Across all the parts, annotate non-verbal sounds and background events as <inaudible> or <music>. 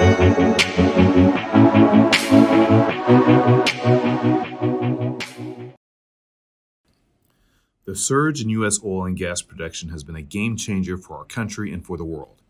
The surge in U.S. oil and gas production has been a game changer for our country and for the world.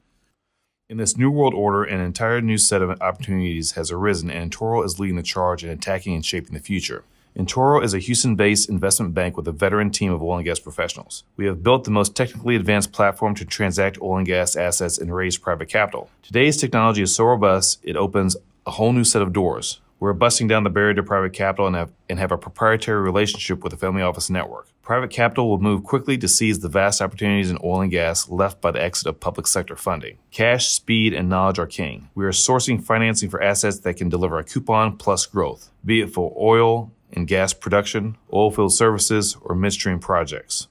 In this new world order, an entire new set of opportunities has arisen, Entoro is leading the charge in attacking and shaping the future. Entoro is a Houston based investment bank with a veteran team of oil and gas professionals. We have built the most technically advanced platform to transact oil and gas assets and raise private capital. Today's technology is so robust, it opens a whole new set of doors. We're busting down the barrier to private capital and have, and have a proprietary relationship with the family office network. Private capital will move quickly to seize the vast opportunities in oil and gas left by the exit of public sector funding. Cash, speed, and knowledge are king. We are sourcing financing for assets that can deliver a coupon plus growth, be it for oil and gas production, oilfield services, or midstream projects.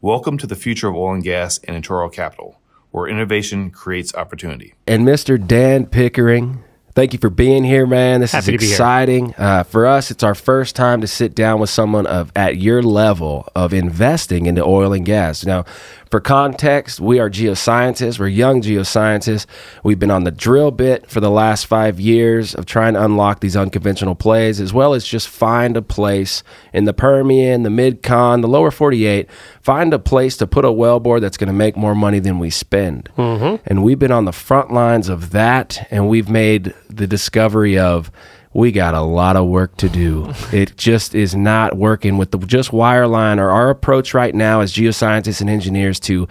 Welcome to the future of oil and gas Entoro Capital, where innovation creates opportunity. And Mr. Dan Pickering, Thank you for being here, man. This Happy is exciting. Uh, for us, it's our first time to sit down with someone of at your level of investing into oil and gas. Now, for context, we are geoscientists. We're young geoscientists. We've been on the drill bit for the last five years of trying to unlock these unconventional plays, as well as just find a place in the Permian, the Mid Con, the lower 48, find a place to put a wellbore that's going to make more money than we spend. Mm-hmm. And we've been on the front lines of that, and we've made the discovery of we got a lot of work to do. <laughs> it just is not working with the just wireline or our approach right now as geoscientists and engineers to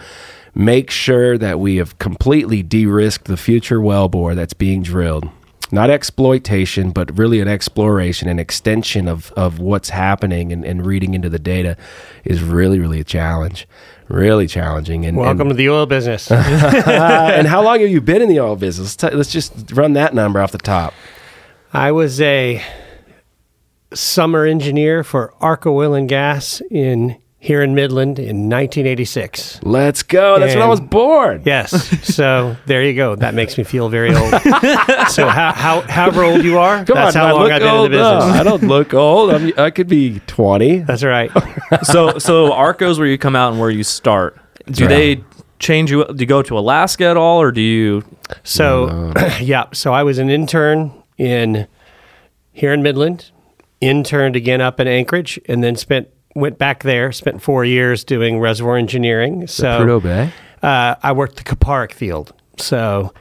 make sure that we have completely de-risked the future wellbore that's being drilled. Not exploitation, but really an exploration, an extension of, of what's happening and, and reading into the data is really, really a challenge. Really challenging. And, Welcome and, to the oil business. <laughs> and how <laughs> long have you been in the oil business? Let's just run that number off the top. I was a summer engineer for Arco Oil and Gas in here in Midland in 1986. Let's go. That's when I was born. Yes. <laughs> So there you go. That makes me feel very old. <laughs> so how, how however old you are, Come that's on, how I long I've been old. in the business. No, I don't look old. I'm, I could be 20. That's right. <laughs> so so Arco's where you come out and where you start. Do right. they change you? Do you go to Alaska at all, or do you? So <clears throat> yeah, so I was an intern in here in Midland, interned again up in Anchorage, and then spent went back there, spent four years doing reservoir engineering. So Prudhoe Bay. uh, I worked the Kuparuk field, so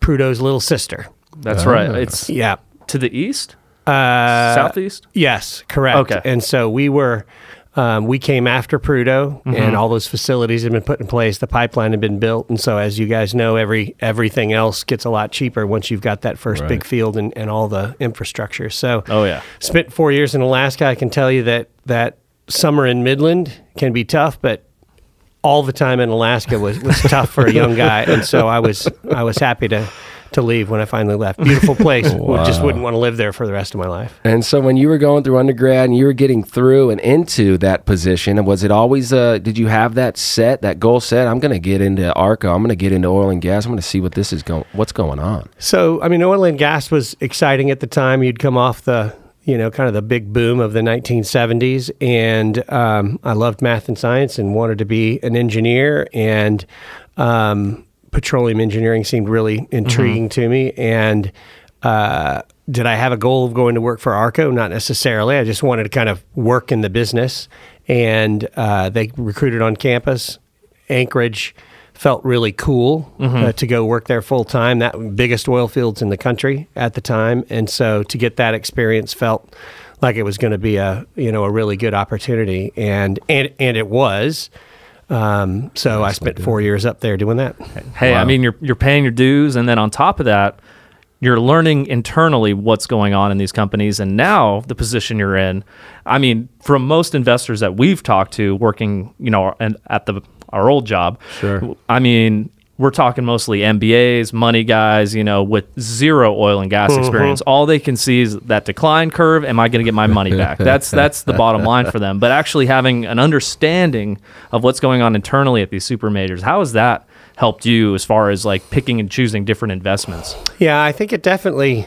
Prudhoe's little sister. That's right. It's Yeah. to the east, Uh, southeast. Yes, correct. Okay. And so we were, um, we came after Prudhoe, and all those facilities had been put in place. The pipeline had been built, and so as you guys know, every everything else gets a lot cheaper once you've got that first big field and, and all the infrastructure. So, Oh yeah. spent four years in Alaska. I can tell you that that summer in Midland can be tough, but all the time in Alaska was, was tough for a young guy, <laughs> and so I was I was happy to to leave when I finally left. Beautiful place, <laughs> Would- just wouldn't want to live there for the rest of my life. And so when you were going through undergrad and you were getting through and into that position, was it always, uh, did you have that set, that goal set? I'm going to get into ARCO. I'm going to get into oil and gas. I'm going to see what this is going, what's going on. So, I mean, oil and gas was exciting at the time. You'd come off the, you know, kind of the big boom of the 1970s. And um, I loved math and science and wanted to be an engineer. And um, petroleum engineering seemed really intriguing to me. And uh, did I have a goal of going to work for ARCO? Not necessarily. I just wanted to kind of work in the business. And uh, they recruited on campus. Anchorage felt really cool uh, to go work there full time. That biggest oil fields in the country at the time, and so to get that experience felt like it was going to be a you know a really good opportunity, and and and it was. Um, so I spent four years up there doing that. Hey, I mean, you're you're paying your dues, and then on top of that, you're learning internally what's going on in these companies, and now the position you're in. I mean, from most investors that we've talked to, working, you know, and at the our old job, Sure. I mean, we're talking mostly MBAs, money guys, you know, with zero oil and gas uh-huh. experience. All they can see is that decline curve. Am I going to get my money back? That's that's the bottom line for them. But actually having an understanding of what's going on internally at these super majors, how has that helped you as far as like picking and choosing different investments? Yeah, I think it definitely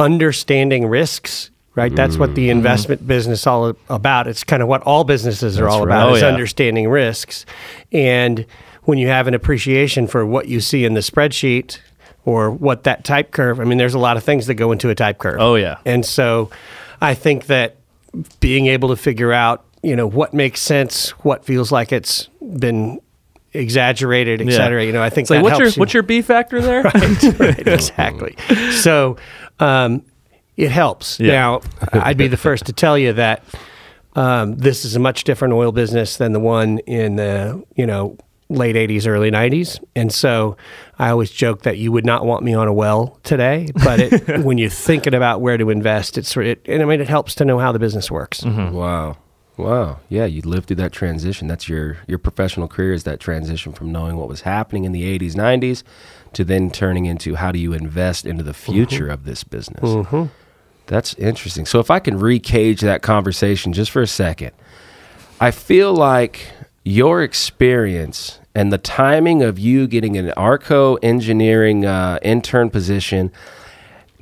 understanding risks. Right, that's what the mm-hmm. investment business all about. It's kind of what all businesses are all right. about Oh, is yeah. understanding risks. And when you have an appreciation for what you see in the spreadsheet, or what that type curve. I mean, there's a lot of things that go into a type curve. Oh, yeah. And so I think that being able to figure out, you know, what makes sense, what feels like it's been exaggerated, et Yeah. You know, I think It's like, that what's your helps you. what's your B factor there? <laughs> right, right, <laughs> exactly. So um, it helps. Yeah. Now, I'd be the first to tell you that um, this is a much different oil business than the one in the you know late '80s, early '90s, and so I always joke that you would not want me on a well today. But it, <laughs> when you're thinking about where to invest, it's it, and I mean it helps to know how the business works. Mm-hmm. Wow. Wow. Yeah, you lived through that transition. That's your your professional career is that transition from knowing what was happening in the 80s, 90s to then turning into how do you invest into the mm-hmm. future of this business. Mm-hmm. That's interesting. So if I can recage that conversation just for a second. I feel like your experience and the timing of you getting an Arco engineering uh, intern position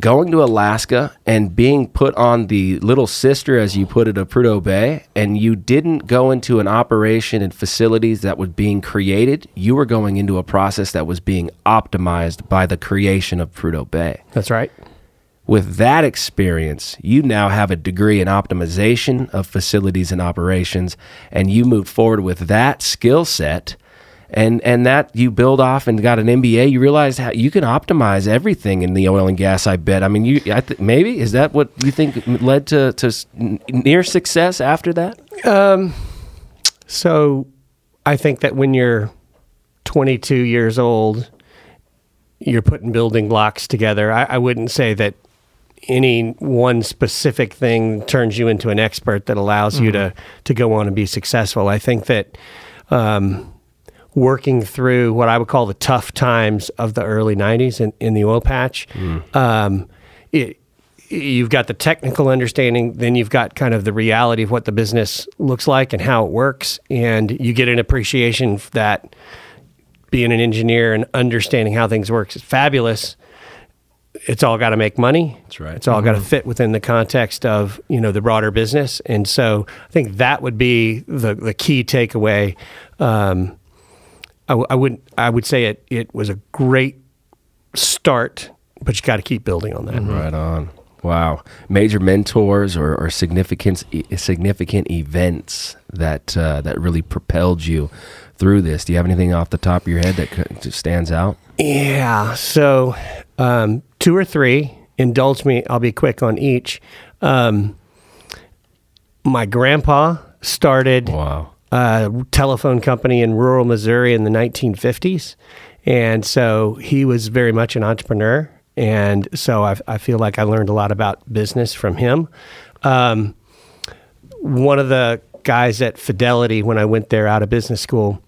going to Alaska and being put on the little sister, as you put it, of Prudhoe Bay, and you didn't go into an operation and facilities that was being created. You were going into a process that was being optimized by the creation of Prudhoe Bay. That's right. With that experience, you now have a degree in optimization of facilities and operations, and you move forward with that skill set. And, and that you build off and got an MBA, you realize how you can optimize everything in the oil and gas. I bet. I mean, you I th- maybe is that what you think led to to near success after that? Um, so I think that when you're 22 years old, you're putting building blocks together. I, I wouldn't say that any one specific thing turns you into an expert that allows you to to go on and be successful. I think that um, working through what I would call the tough times of the early '90s in, in the oil patch, um, it, you've got the technical understanding, then you've got kind of the reality of what the business looks like and how it works, and you get an appreciation that being an engineer and understanding how things work is fabulous. It's all got to make money. That's right. It's all got to fit within the context of you know the broader business, and so I think that would be the the key takeaway. Um, I, w- I would I would say it it was a great start, but you got to keep building on that. Right on. Wow. Major mentors or, or significant significant events that uh, that really propelled you through this. Do you have anything off the top of your head that stands out? Yeah. So, um, two or three. Indulge me. I'll be quick on each. Um, my grandpa started Wow. a telephone company in rural Missouri in the 1950s, and so he was very much an entrepreneur. And so I, I feel like I learned a lot about business from him. Um, one of the guys at Fidelity when I went there out of business school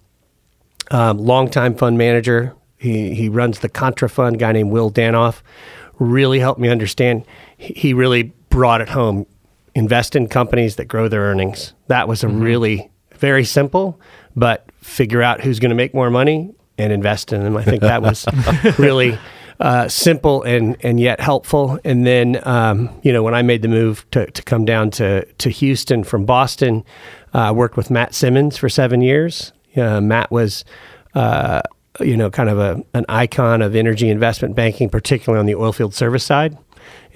um, longtime fund manager. He he runs the Contrafund. A guy named Will Danoff really helped me understand. He really brought it home. Invest in companies that grow their earnings. That was a really very simple, but figure out who's going to make more money and invest in them. I think that was <laughs> really uh, simple and and yet helpful. And then um, you know when I made the move to to come down to to Houston from Boston, uh, I worked with Matt Simmons for seven years. Uh, Matt was, uh, you know, kind of a, an icon of energy investment banking, particularly on the oilfield service side.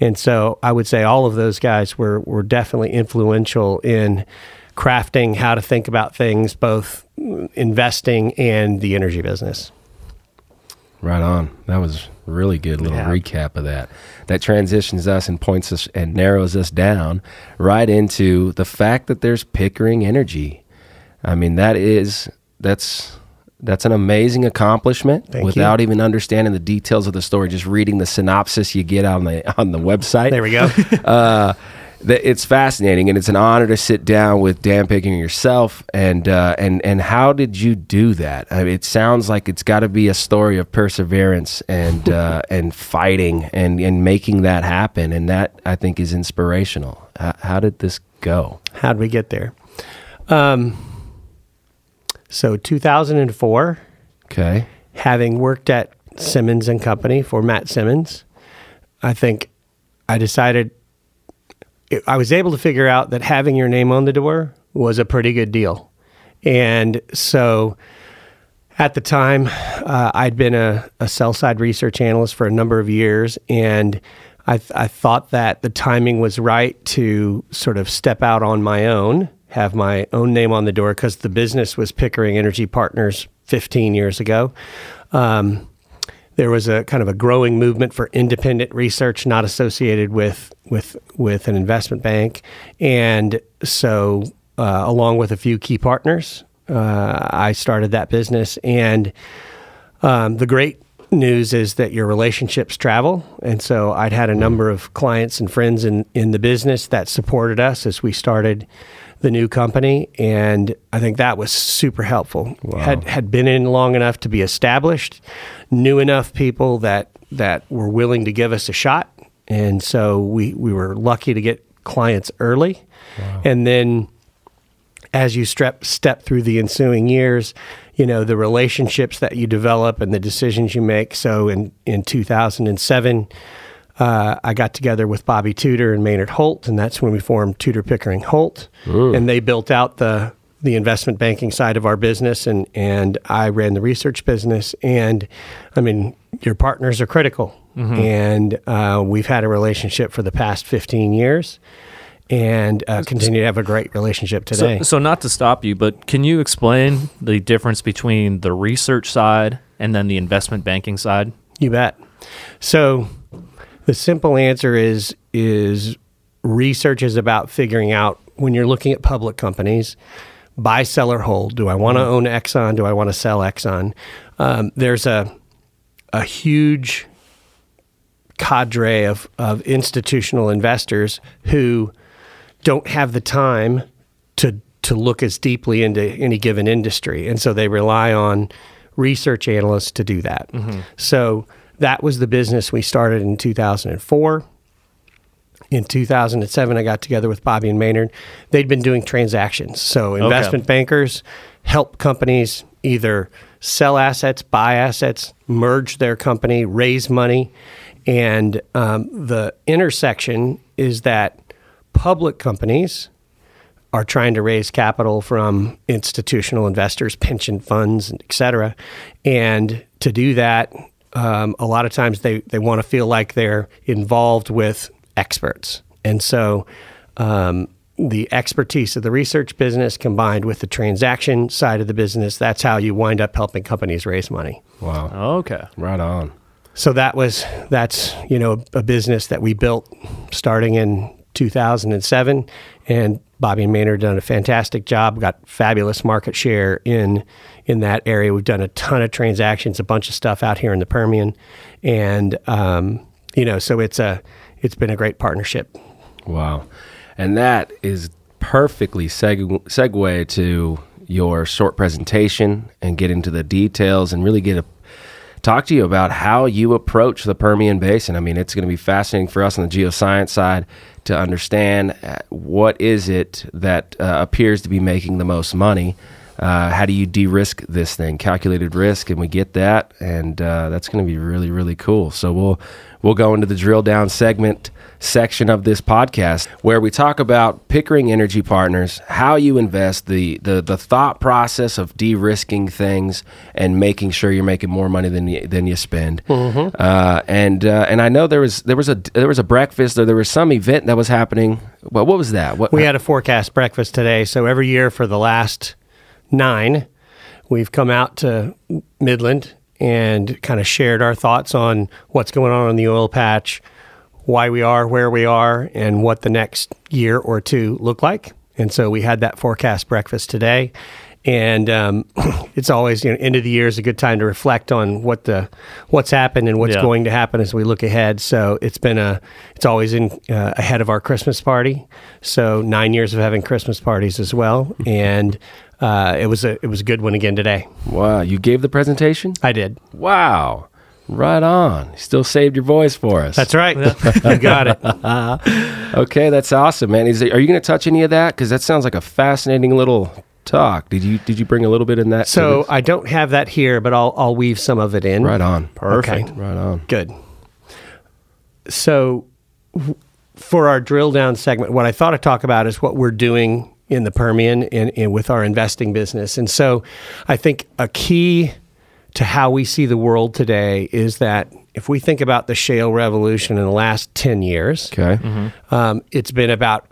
And so I would say all of those guys were, were definitely influential in crafting how to think about things, both investing and the energy business. Right on. That was really good little Yeah. recap of that. That transitions us and points us and narrows us down right into the fact that there's Pickering Energy. I mean, that is that's that's an amazing accomplishment Thank without even understanding the details of the story. Just reading the synopsis you get on the on the website. There we go. <laughs> uh, it's fascinating, and it's an honor to sit down with Dan Pickering yourself. And uh, and and how did you do that? I mean, it sounds like it's got to be a story of perseverance and uh, <laughs> and fighting and and making that happen. And that I think is inspirational. How, how did this go? How did we get there? Um, so 2004, Okay. having worked at Simmons and Company for Matt Simmons, I think I decided I was able to figure out that having your name on the door was a pretty good deal. And so At the time, uh, I'd been a, a sell side research analyst for a number of years, and I, th- I thought that the timing was right to sort of step out on my own, have my own name on the door, because the business was Pickering Energy Partners 15 years ago. Um, there was a kind of a growing movement for independent research, not associated with with with an investment bank, and so uh, along with a few key partners, uh, I started that business. And um, the great news is that your relationships travel. And so I'd had a number of clients and friends in, in the business that supported us as we started the new company. And I think that was super helpful. Wow. Had, had been in long enough to be established, knew enough people that, that were willing to give us a shot. And so we, we were lucky to get clients early. Wow. And then as you step step through the ensuing years, you know the relationships that you develop and the decisions you make. So in in 2007, uh, I got together with Bobby Tudor and Maynard Holt, and that's when we formed Tudor Pickering Holt, Ooh. and they built out the the investment banking side of our business, and and I ran the research business. And I mean, your partners are critical, mm-hmm. and uh, we've had a relationship for the past 15 years and uh, continue to have a great relationship today. So, so, not to stop you, but can you explain the difference between the research side and then the investment banking side? You bet. So, the simple answer is is research is about figuring out when you're looking at public companies, buy, sell, or hold. Do I want to mm-hmm. own Exxon? Do I want to sell Exxon? Um, there's a a huge cadre of, of institutional investors who don't have the time to to look as deeply into any given industry, and so they rely on research analysts to do that. Mm-hmm. So that was the business we started in 2004. In 2007, I got together with Bobby and Maynard. They'd been doing transactions. So investment okay. bankers help companies either sell assets, buy assets, merge their company, raise money. And um, the intersection is that public companies are trying to raise capital from institutional investors, pension funds, et cetera. And to do that, um, a lot of times they, they want to feel like they're involved with experts. And so um, the expertise of the research business combined with the transaction side of the business, that's how you wind up helping companies raise money. Wow. Okay. Right on. So that was that's you know a business that we built starting in 2007, and Bobby and Maynard done a fantastic job. Got fabulous market share in in that area. We've done a ton of transactions, a bunch of stuff out here in the Permian, and um, you know, so it's a it's been a great partnership. Wow, and that is perfectly seg- segue to your short presentation and get into the details and really get a talk to you about how you approach the Permian Basin. I mean, it's going to be fascinating for us on the geoscience side to understand uh, what is it that uh, appears to be making the most money. Uh, how do you de-risk this thing? Calculated risk, and we get that, and uh, that's going to be really, really cool. So we'll we'll go into the drill down segment section of this podcast where we talk about Pickering Energy Partners, how you invest, the the, the thought process of de-risking things and making sure you're making more money than you, than you spend. Mm-hmm. Uh, and uh, and I know there was there was a there was a breakfast or there was some event that was happening. Well, what was that? What we had a forecast breakfast today. So every year for the last nine, we've come out to Midland and kind of shared our thoughts on what's going on in the oil patch why we are where we are and what the next year or two look like. And so we had that forecast breakfast today. And um, <clears throat> it's always you know end of the year is a good time to reflect on what the what's happened and what's yeah. going to happen as we look ahead. So it's been a it's always in uh, ahead of our Christmas party. So nine years of having Christmas parties as well, and uh, it was a it was a good one again today. Wow, you gave the presentation. I did. Wow. Right on. Still saved your voice for us. That's right. <laughs> <laughs> you got it. okay, that's awesome, man. Is are you going to touch any of that? Because that sounds like a fascinating little talk. Did you did you bring a little bit in that? So I don't have that here, but I'll I'll weave some of it in. Right on. Perfect. Okay. Right on. Good. So for our drill down segment, what I thought I'd talk about is what we're doing in the Permian in, in with our investing business. And so I think a key to how we see the world today is that if we think about the shale revolution in the last 10 years, Okay. um, it's been about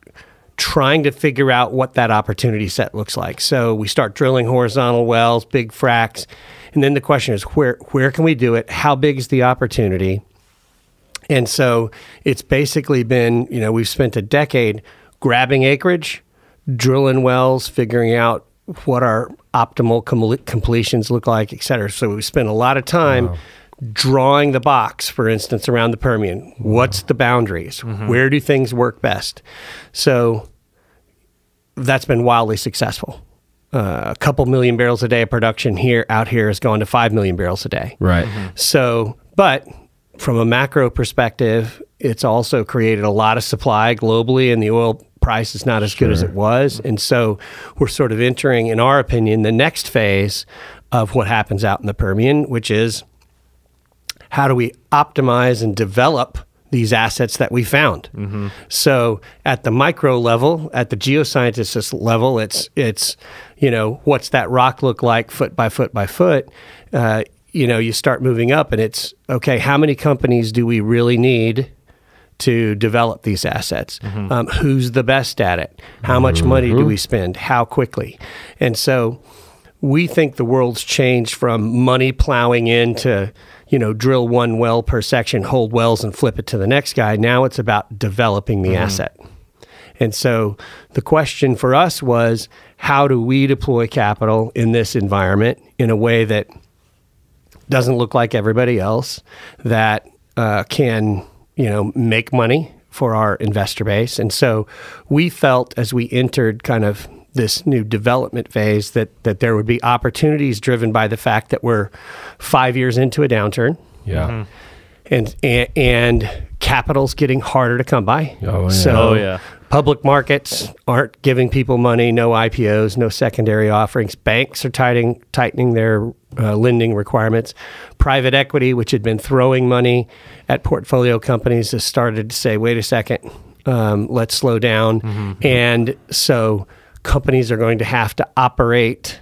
trying to figure out what that opportunity set looks like. So we start drilling horizontal wells, big fracks, and then the question is where where can we do it? How big is the opportunity? And so it's basically been, you know, we've spent a decade grabbing acreage, drilling wells, figuring out what our optimal com- completions look like, et cetera. So we spend a lot of time drawing the box, for instance, around the Permian. What's the boundaries? Where do things work best? So that's been wildly successful. Uh, a couple million barrels a day of production here out here has gone to five million barrels a day. Right. So, but from a macro perspective, it's also created a lot of supply globally, in the oil price is not as good as it was. And so, we're sort of entering, in our opinion, the next phase of what happens out in the Permian, which is how do we optimize and develop these assets that we found. So at the micro level, at the geoscientist level, it's it's you know what's that rock look like foot by foot by foot. Uh, you know, you start moving up, and it's okay. How many companies do we really need? To develop these assets, um, who's the best at it? How much money do we spend? How quickly? And so, we think the world's changed from money plowing into you know drill one well per section hold wells and flip it to the next guy now it's about developing the asset and so the question for us was how do we deploy capital in this environment in a way that doesn't look like everybody else that uh, can you know make money for our investor base and so we felt as we entered kind of this new development phase that that there would be opportunities driven by the fact that we're five years into a downturn Yeah. Mm-hmm. and and, and capital's getting harder to come by. Oh, yeah. So Oh, yeah. Public markets aren't giving people money, no IPOs, no secondary offerings. Banks are tightening tightening their uh, lending requirements. Private equity, which had been throwing money at portfolio companies, has started to say, "Wait a second, um, let's slow down." And so companies are going to have to operate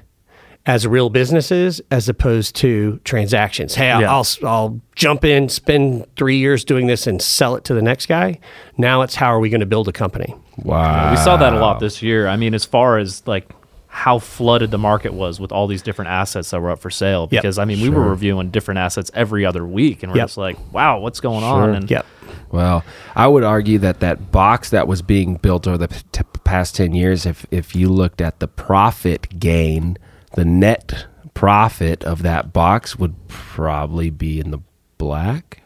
as real businesses as opposed to transactions. Hey, I'll, Yeah. I'll I'll jump in, spend three years doing this, and sell it to the next guy. Now it's how are we going to build a company? Wow. We saw that a lot this year. I mean, as far as like how flooded the market was with all these different assets that were up for sale. Yep. Because I mean, we were reviewing different assets every other week, and we're Yep. just like, wow, what's going on? And Yep. Well, I would argue that that box that was being built over the p- t- past 10 years, if, if you looked at the profit gain, the net profit of that box would probably be in the black.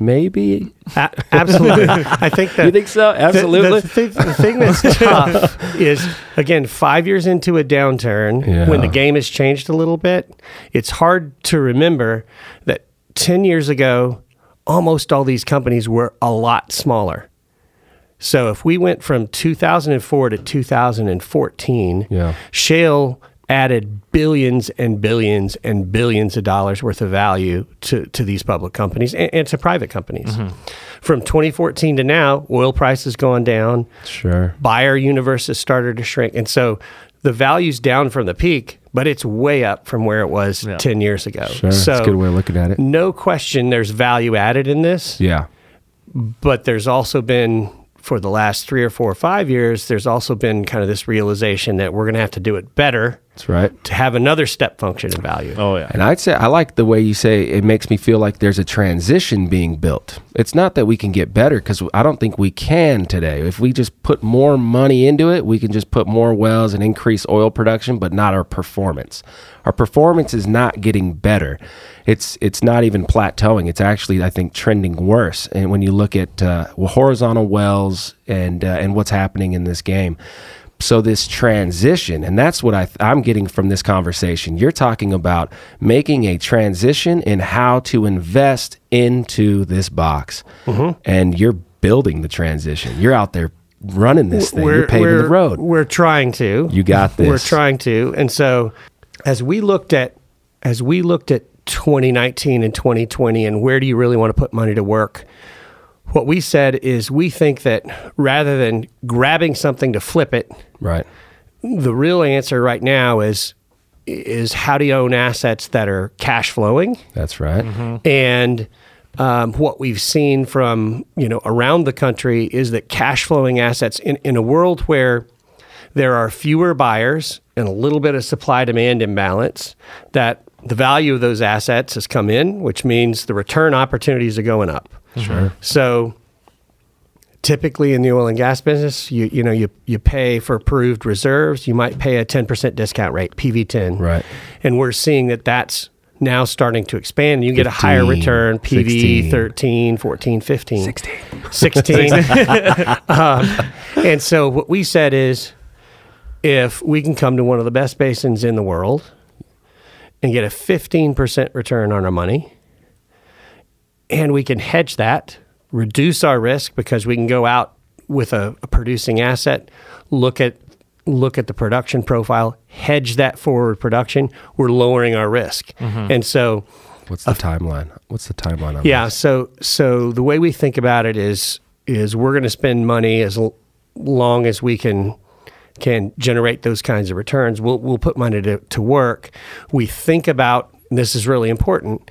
Maybe. A- absolutely. I think <laughs> that You think so? Absolutely. The, the, the thing that's <laughs> tough is again five years into a downturn Yeah. when the game has changed a little bit. It's hard to remember that ten years ago, almost all these companies were a lot smaller. So if we went from 2004 to 2014, Yeah. shale added billions and billions and billions of dollars worth of value to, to these public companies and, and to private companies. Mm-hmm. From 2014 to now, oil price has gone down, Sure. buyer universe has started to shrink. And so the value's down from the peak, but it's way up from where it was Yeah. 10 years ago. Sure. So That's a good way of looking at it. no question there's value added in this Yeah. but there's also been for the last three or four or five years there's also been kind of this realization that we're going to have to do it better That's right. to have another step function in value oh yeah, And I'd say I like the way you say it makes me feel like there's a transition being built. It's not that we can get better because I don't think we can today. If we just put more money into it, we can just put more wells and increase oil production, but not our performance. Our performance is not getting better. It's it's not even plateauing. It's actually I think trending worse. And when you look at uh, horizontal wells and uh, and what's happening in this game so this transition and that's what I, i'm getting from this conversation. You're talking about making a transition in how to invest into this box. Mm-hmm. And you're building the transition. You're out there running this thing. You're paving the road. we're trying to. You got this. we're trying to. And so as we looked at as we looked at 2019 and 2020 and where do you really want to put money to work what we said is we think that rather than grabbing something to flip it right the real answer right now is is how do you own assets that are cash flowing? That's right. And um, what we've seen from you know around the country is that cash flowing assets in, in a world where there are fewer buyers and a little bit of supply demand imbalance, that the value of those assets has come in, which means the return opportunities are going up. Sure. So typically in the oil and gas business, you you know you you pay for proved reserves. You might pay a ten percent discount rate, PV10. Right. And we're seeing that that's now starting to expand. You get a higher return, PV 16. 13, 14, 15. 16. 16. <laughs> <laughs> um, and so what we said is if we can come to one of the best basins in the world and get a 15% return on our money, and we can hedge that, reduce our risk because we can go out with a, a producing asset, look at look at the production profile, hedge that forward production, we're lowering our risk. Mm-hmm. And so What's the timeline? What's the timeline on yeah, this? so so the way we think about it is is we're going to spend money as l- long as we can can generate those kinds of returns. We'll we'll put money to, to work. We think about this is really important.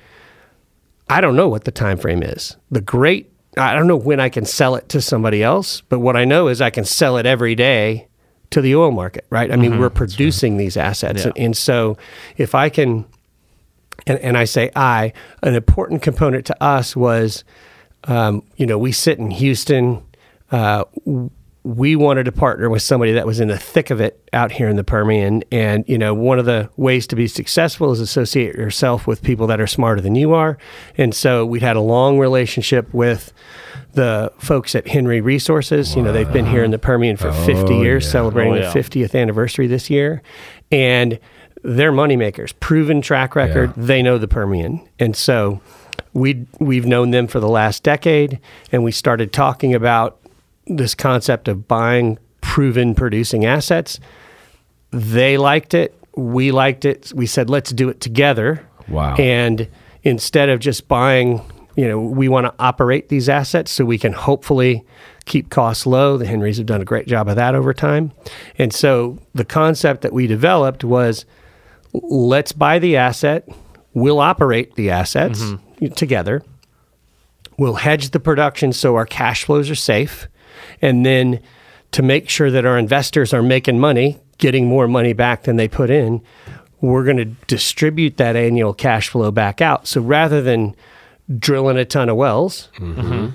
I don't know what the time frame is. The great I don't know when I can sell it to somebody else, but what I know is I can sell it every day to the oil market, right? I mean, we're producing these assets. Yeah. And, and so if I can and, and I say I, an important component to us was, um, you know, we sit in Houston. Uh, we wanted to partner with somebody that was in the thick of it out here in the Permian. And, you know, one of the ways to be successful is associate yourself with people that are smarter than you are. And so we'd had a long relationship with the folks at Henry Resources. You know, they've been here in the Permian for 50 Oh, years, yeah. celebrating Oh, yeah. the 50th anniversary this year. And they're moneymakers, proven track record. Yeah. They know the Permian. And so we we've known them for the last decade and we started talking about this concept of buying proven producing assets. They liked it, we liked it. We said let's do it together. Wow. And instead of just buying, you know, we want to operate these assets so we can hopefully keep costs low. The Henrys have done a great job of that over time. And so the concept that we developed was let's buy the asset, we'll operate the assets mm-hmm. together. We'll hedge the production so our cash flows are safe. And then to make sure that our investors are making money, getting more money back than they put in, we're going to distribute that annual cash flow back out. So rather than drilling a ton of wells, mm-hmm.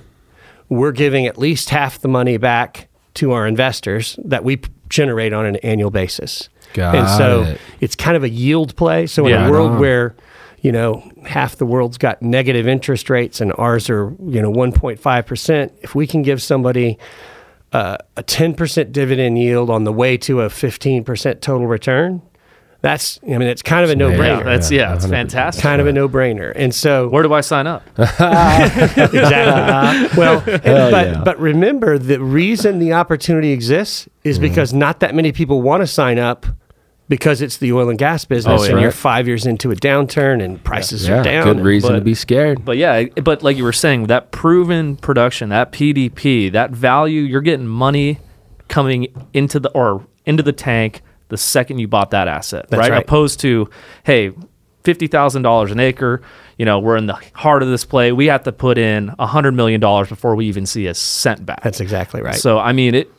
we're giving at least half the money back to our investors that we p- generate on an annual basis. Got and so it. it's kind of a yield play. So in Yeah. a world uh-huh. where you know half the world's got negative interest rates and ours are you know 1.5 percent, if we can give somebody uh, a 10 percent dividend yield on the way to a 15 percent total return, that's I mean it's kind of a no Yeah, Yeah, brainer. that's yeah, it's fantastic. kind of a no brainer. And so Where do I sign up? <laughs> exactly. <laughs> well, and- but yeah. but remember the reason the opportunity exists is Mm-hmm. because not that many people want to sign up because it's the oil and gas business Oh, yeah. and you're five years into a downturn and prices Yeah, are down. good reason to be scared. But yeah, but like you were saying, that proven production, that PDP, that value, you're getting money coming into the or into the tank the second you bought that asset, right? right. Opposed to, hey, fifty thousand dollars an acre. You know, we're in the heart of this play. We have to put in a hundred million dollars before we even see a cent back. That's exactly right. So I mean, it.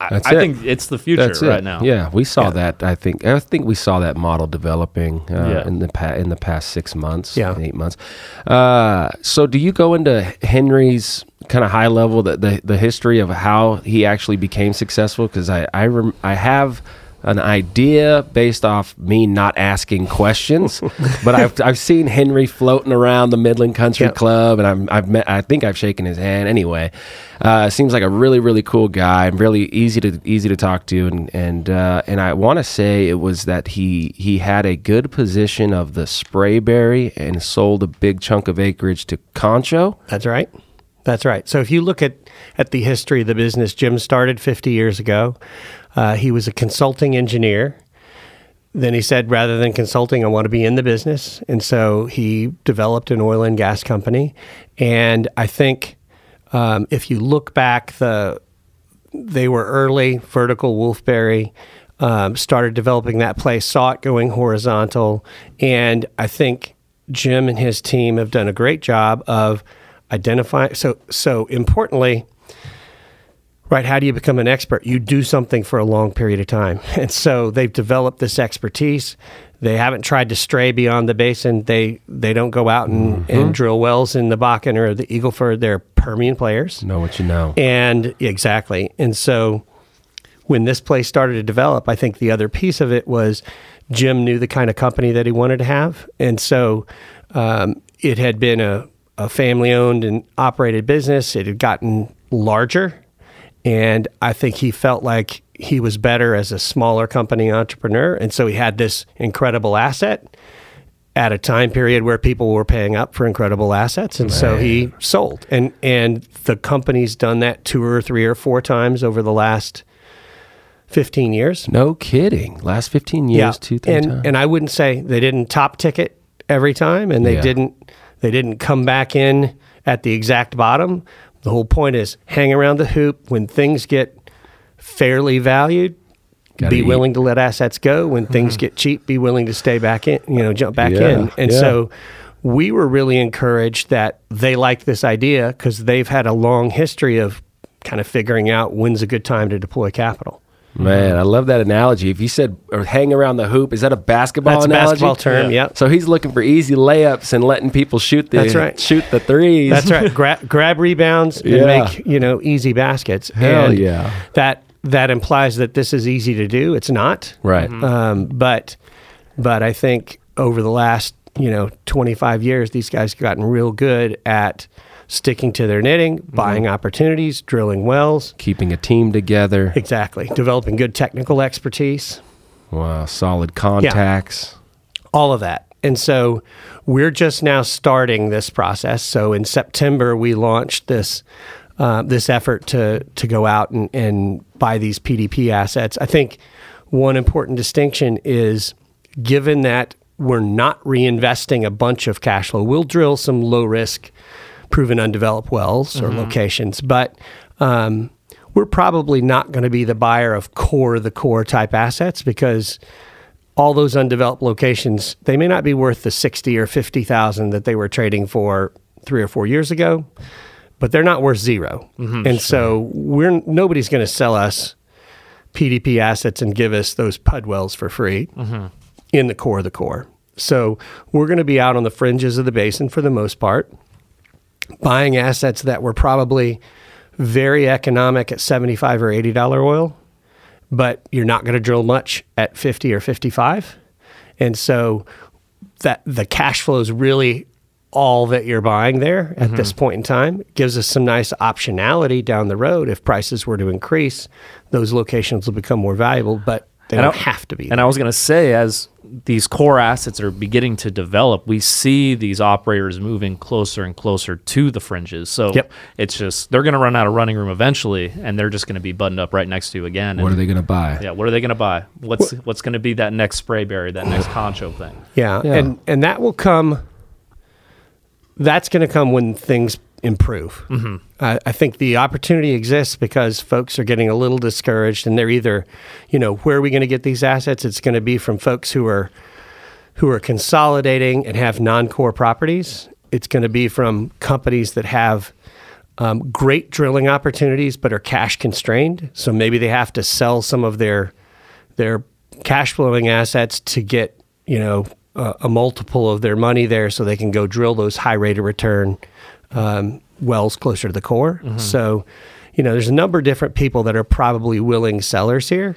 I, That's I it. think it's the future That's it. right now. Yeah, we saw that. I think. I think we saw that model developing uh, Yeah. in the pa- in the past six months. Yeah. eight months. Uh, so, do you go into Henry's kind of high level the, the the history of how he actually became successful? Because I I rem- I have an idea based off me not asking questions, <laughs> but I've I've seen Henry floating around the Midland Country. Club, and I'm, I've met. I think I've shaken his hand. Anyway, uh, seems like a really really cool guy, and really easy to easy to talk to, and and uh, and I want to say it was that he he had a good position of the Sprayberry and sold a big chunk of acreage to Concho. That's right. That's right. So if you look at, at the history of the business, Jim started 50 years ago. Uh, he was a consulting engineer. Then he said, rather than consulting, I want to be in the business. And so he developed an oil and gas company. And I think um, if you look back, the they were early vertical wolfberry. um, started developing that play, saw it going horizontal, and I think Jim and his team have done a great job of identifying. So, so importantly, right? How do you become an expert? You do something for a long period of time, <laughs> and so they've developed this expertise. They haven't tried to stray beyond the basin. They they don't go out and, and drill wells in the Bakken or the Eagle Ford. They're Permian players. Know what you know. And exactly. And so when this place started to develop, I think the other piece of it was Jim knew the kind of company that he wanted to have. And so um, it had been a, a family owned and operated business, it had gotten larger. And I think he felt like he was better as a smaller company entrepreneur. And so he had this incredible asset at a time period where people were paying up for incredible assets and so he sold and and the company's done that two or three or four times over the last 15 years No kidding. Last 15 years, two, three and times. and I wouldn't say they didn't top ticket every time and they Yeah. didn't they didn't come back in at the exact bottom the whole point is hang around the hoop when things get fairly valued Gotta be eat. willing to let assets go when things mm-hmm. get cheap be willing to stay back in you know jump back Yeah, in and yeah. so we were really encouraged that they liked this idea because they've had a long history of kind of figuring out when's a good time to deploy capital Man, I love that analogy. If you said or hang around the hoop, is that a basketball That's a analogy? basketball term, Yeah. yep. So he's looking for easy layups and letting people shoot the That's right. shoot the threes. That's right. Gra- <laughs> grab rebounds and Yeah. make you know easy baskets. Hell and yeah. That that implies that this is easy to do. It's not. Right. Um, but but I think over the last you know 25 years, these guys have gotten real good at sticking to their knitting, buying opportunities, drilling wells. Keeping a team together. Exactly. Developing good technical expertise. Wow, solid contacts. all of that. And so we're just now starting this process. So in September, we launched this uh, this effort to to go out and, and buy these PDP assets. I think one important distinction is given that we're not reinvesting a bunch of cash flow, we'll drill some low risk, proven undeveloped wells or mm-hmm. locations, but um, we're probably not going to be the buyer of core the core type assets because all those undeveloped locations they may not be worth the 60 or 50,000 that they were trading for 3 or 4 years ago but they're not worth 0 mm-hmm. and so we're nobody's going to sell us PDP assets and give us those PUD wells for free mm-hmm. in the core of the core. So we're going to be out on the fringes of the basin for the most part buying assets that were probably very economic at 75 or 80 dollar oil but you're not going to drill much at 50 or 55 and so that the cash flow is really all that you're buying there at mm-hmm. this point in time. It gives us some nice optionality down the road. If prices were to increase those locations will become more valuable but they And don't I- have to be And I was going to say, as these core assets are beginning to develop, we see these operators moving closer and closer to the fringes. So Yep. it's just they're going to run out of running room eventually, and they're just going to be buttoned up right next to you again. What are they going to buy? Yeah, what are they going to buy? What's what's going to be that next Sprayberry, that next <sighs> concho thing? Yeah, Yeah. and and that will come. That's going to come when things improve. Mm-hmm. I, I think the opportunity exists because folks are getting a little discouraged, and they're either, you know, where are we going to get these assets? It's going to be from folks who are who are consolidating and have non-core properties. It's going to be from companies that have um, great drilling opportunities but are cash constrained. So maybe they have to sell some of their their cash flowing assets to get you know a, a multiple of their money there, so they can go drill those high rate of return um, wells closer to the core. So you know there's a number of different people that are probably willing sellers here,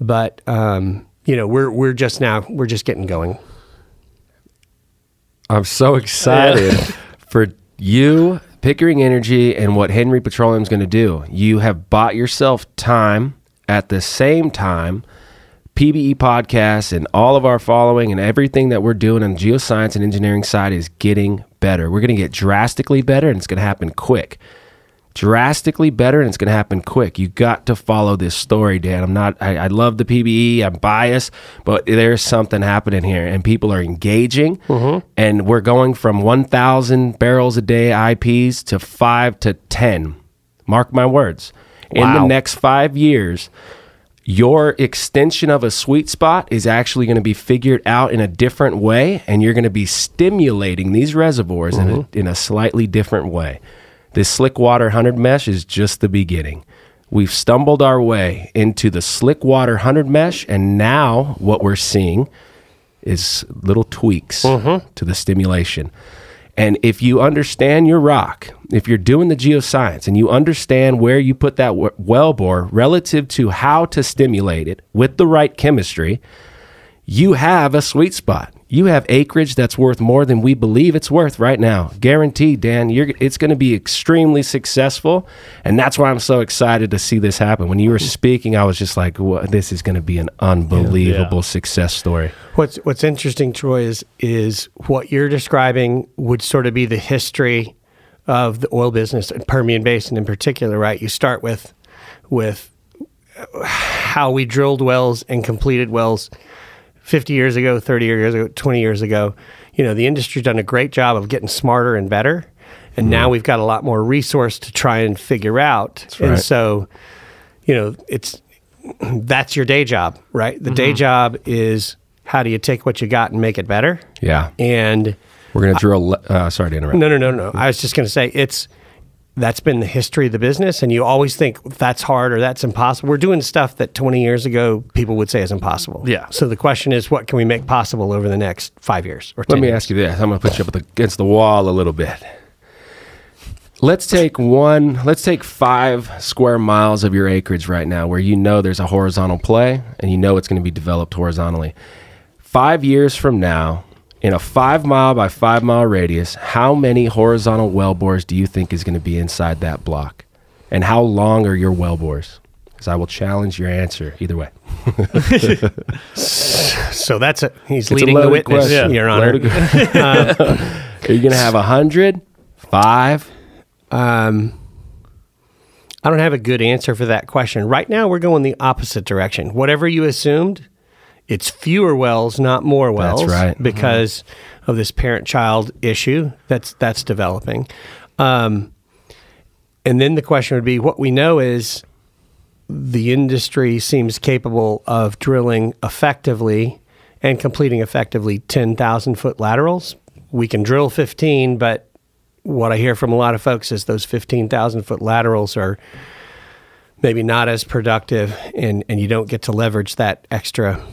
but um, you know we're we're just now we're just getting going. I'm so excited <laughs> for you, Pickering Energy, and what Henry Petroleum is going to do. You have bought yourself time at the same time. PBE podcast and all of our following and everything that we're doing on the geoscience and engineering side is getting better. We're going to get drastically better and it's going to happen quick. Drastically better and it's going to happen quick. You got to follow this story, Dan. I'm not, I, I love the PBE, I'm biased, but there's something happening here and people are engaging. Mm-hmm. And we're going from 1,000 barrels a day IPs to five to 10. Mark my words. In the next five years, your extension of a sweet spot is actually going to be figured out in a different way, and you're going to be stimulating these reservoirs in, a, mm-hmm. in a slightly different way. This slick water 100 mesh is just the beginning. We've stumbled our way into the slick water 100 mesh, and now what we're seeing is little tweaks mm-hmm. to the stimulation. And if you understand your rock, if you're doing the geoscience and you understand where you put that well bore relative to how to stimulate it with the right chemistry, you have a sweet spot. You have acreage that's worth more than we believe it's worth right now. Guaranteed, Dan. You're, it's going to be extremely successful, and that's why I'm so excited to see this happen. When you were mm-hmm. speaking, I was just like, "Wha- "This is going to be an unbelievable success story." What's What's interesting, Troy, is is what you're describing would sort of be the history of the oil business, and Permian Basin in particular. Right? You start with with uh, how we drilled wells and completed wells 50 years ago, 30 years ago, 20 years ago. You know, the industry's done a great job of getting smarter and better. And now we've got a lot more resource to try and figure out. And so, you know, it's that's your day job, right? The day job is how do you take what you got and make it better? Yeah, And we're going to drill. Uh, sorry to interrupt. no, no, no, no. I was just going to say it's that's been the history of the business, and you always think that's hard or that's impossible. We're doing stuff that 20 years ago people would say is impossible. Yeah. So the question is, what can we make possible over the next five years or 10 Let me years? ask you this. I'm going to put you up against the wall a little bit. Let's take one, let's take five square miles of your acreage right now where you know there's a horizontal play and you know it's going to be developed horizontally. Five years from now, in a five mile by five mile radius, how many horizontal well bores do you think is going to be inside that block? And how long are your well bores? Because I will challenge your answer either way. <laughs> So that's it. He's It's leading the witness, question. Your Honor. Loaded- <laughs> <laughs> Are you going to have a hundred, five? Um, I don't have a good answer for that question. Right now, we're going the opposite direction. Whatever you assumed, it's fewer wells, not more wells. right. Mm-hmm. Because of this parent-child issue that's that's developing. Um, and then the question would be, what we know is the industry seems capable of drilling effectively and completing effectively 10,000 foot laterals. We can drill 15, but what I hear from a lot of folks is those 15,000 foot laterals are maybe not as productive and, and you don't get to leverage that extra,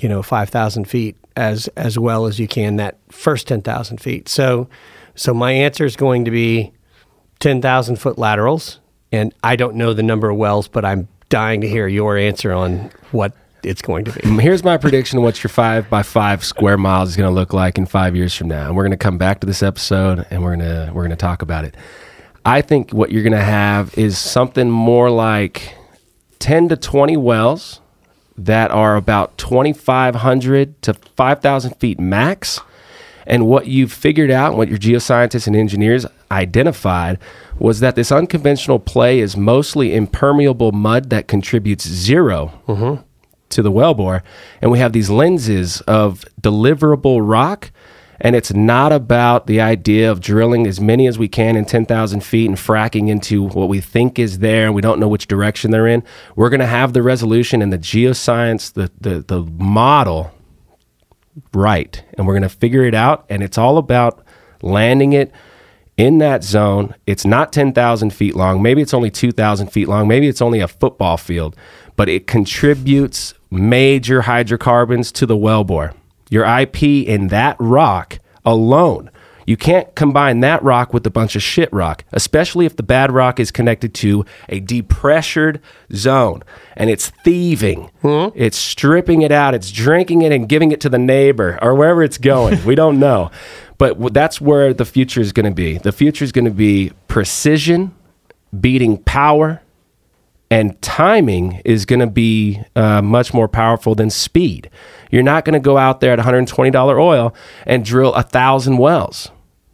you know, 5,000 feet as, as well as you can that first 10,000 feet. So, so my answer is going to be 10,000 foot laterals. And I don't know the number of wells, but I'm dying to hear your answer on what it's going to be. Here's my prediction what your five by five square miles is going to look like in five years from now. And we're going to come back to this episode and we're going to we're going to talk about it. I think what you're going to have is something more like 10 to 20 wells that are about 2,500 to 5,000 feet max. And what you've figured out, what your geoscientists and engineers identified, was that this unconventional play is mostly impermeable mud that contributes 0 mm-hmm. to the wellbore. And we have these lenses of deliverable rock. And it's not about the idea of drilling as many as we can in 10,000 feet and fracking into what we think is there. And we don't know which direction they're in. We're going to have the resolution and the geoscience, the, the, the model right. And we're going to figure it out. And it's all about landing it in that zone. It's not 10000 feet long. Maybe it's only 2000 feet long. Maybe it's only a football field. But it contributes major hydrocarbons to the wellbore your ip in that rock alone you can't combine that rock with a bunch of shit rock, especially if the bad rock is connected to a depressured zone and it's thieving. Hmm? It's stripping it out, it's drinking it and giving it to the neighbor or wherever it's going. we don't know. But that's where the future is going to be. The future is going to be precision beating power and timing is going to be uh, much more powerful than speed. You're not going to go out there at $120 oil and drill a thousand wells.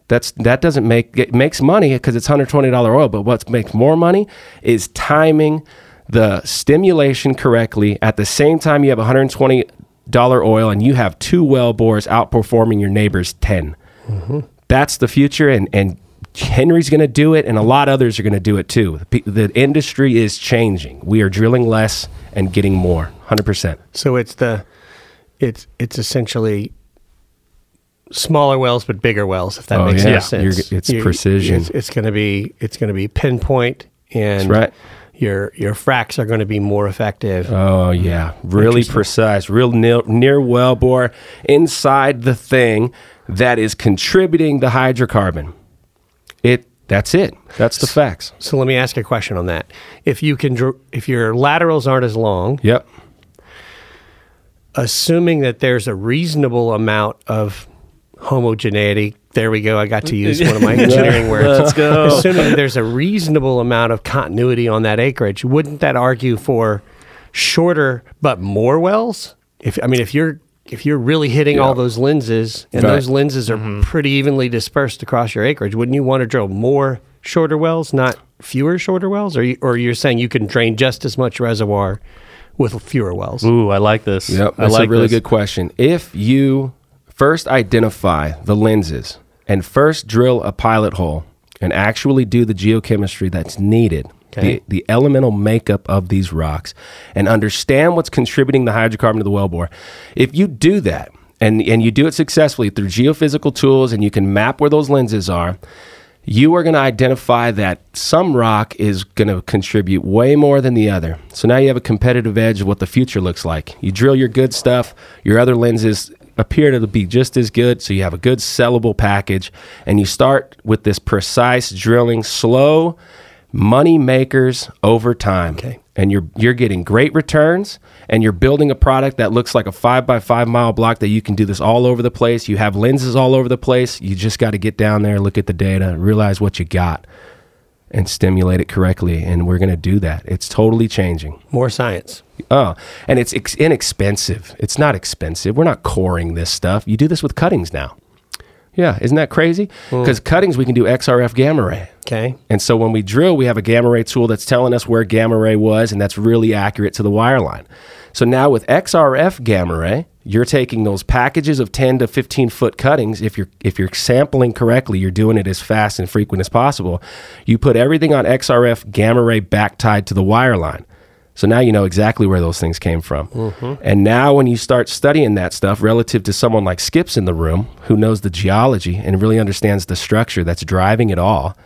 That's that doesn't make it makes money because it's $120 oil. But what makes more money is timing the stimulation correctly at the same time you have $120 oil and you have two well bores outperforming your neighbor's 10. That's the future, and and Henry's going to do it, and a lot of others are going to do it too. The, the industry is changing. We are drilling less and getting more. 100%. So it's the it's it's essentially smaller wells but bigger wells if that Oh, makes yeah. sense. You're- it's precision. It's, it's going to be it's going to be pinpoint and That's right. your your fracks are going to be more effective. Oh yeah, really precise, real near, near wellbore inside the thing that is contributing the hydrocarbon. It that's it. That's the facts. so let me ask a question on that. If you can dr- if your laterals aren't as long, Yep. assuming that there's a reasonable amount of homogeneity. There we go. I got to use one of my <laughs> engineering words. Let's go. <laughs> Assuming that there's a reasonable amount of continuity on that acreage, wouldn't that argue for shorter but more wells? If I mean, if you're if you're really hitting all those lenses and Right. those lenses are Mm-hmm. pretty evenly dispersed across your acreage, wouldn't you want to drill more shorter wells, not fewer shorter wells? Or you, or you're saying you can drain just as much reservoir with fewer wells? Ooh, I like this. Yep, I that's like a really this. good question. If you first identify the lenses and first drill a pilot hole and actually do the geochemistry that's needed, Okay. the, the elemental makeup of these rocks, and understand what's contributing the hydrocarbon to the wellbore, if you do that and, and you do it successfully through geophysical tools and you can map where those lenses are, you are going to identify that some rock is going to contribute way more than the other. So now you have a competitive edge of what the future looks like. You drill your good stuff, your other lenses appear to be just as good, so you have a good sellable package, and you start with this precise drilling, slow money makers over time. Okay. And you're you're getting great returns and you're building a product that looks like a five by five mile block that you can do this all over the place. You have lenses all over the place. You just got to get down there, look at the data, realize what you got, and stimulate it correctly. And we're gonna do that. It's totally changing. More science. Oh, and it's ex- inexpensive. It's not expensive. We're not coring this stuff. You do this with cuttings now. Yeah, isn't that crazy? Hmm. Because cuttings, we can do XRF gamma ray. Okay. And so when we drill, we have a gamma ray tool that's telling us where gamma ray was, and that's really accurate to the wire line. So now with XRF gamma ray, you're taking those packages of 10 to 15 foot cuttings. If you're if you're sampling correctly, you're doing it as fast and frequent as possible. You put everything on XRF gamma ray back tied to the wire line. So now you know exactly where those things came from. Mm-hmm. And now when you start studying that stuff relative to someone like Skips in the room who knows the geology and really understands the structure that's driving it all,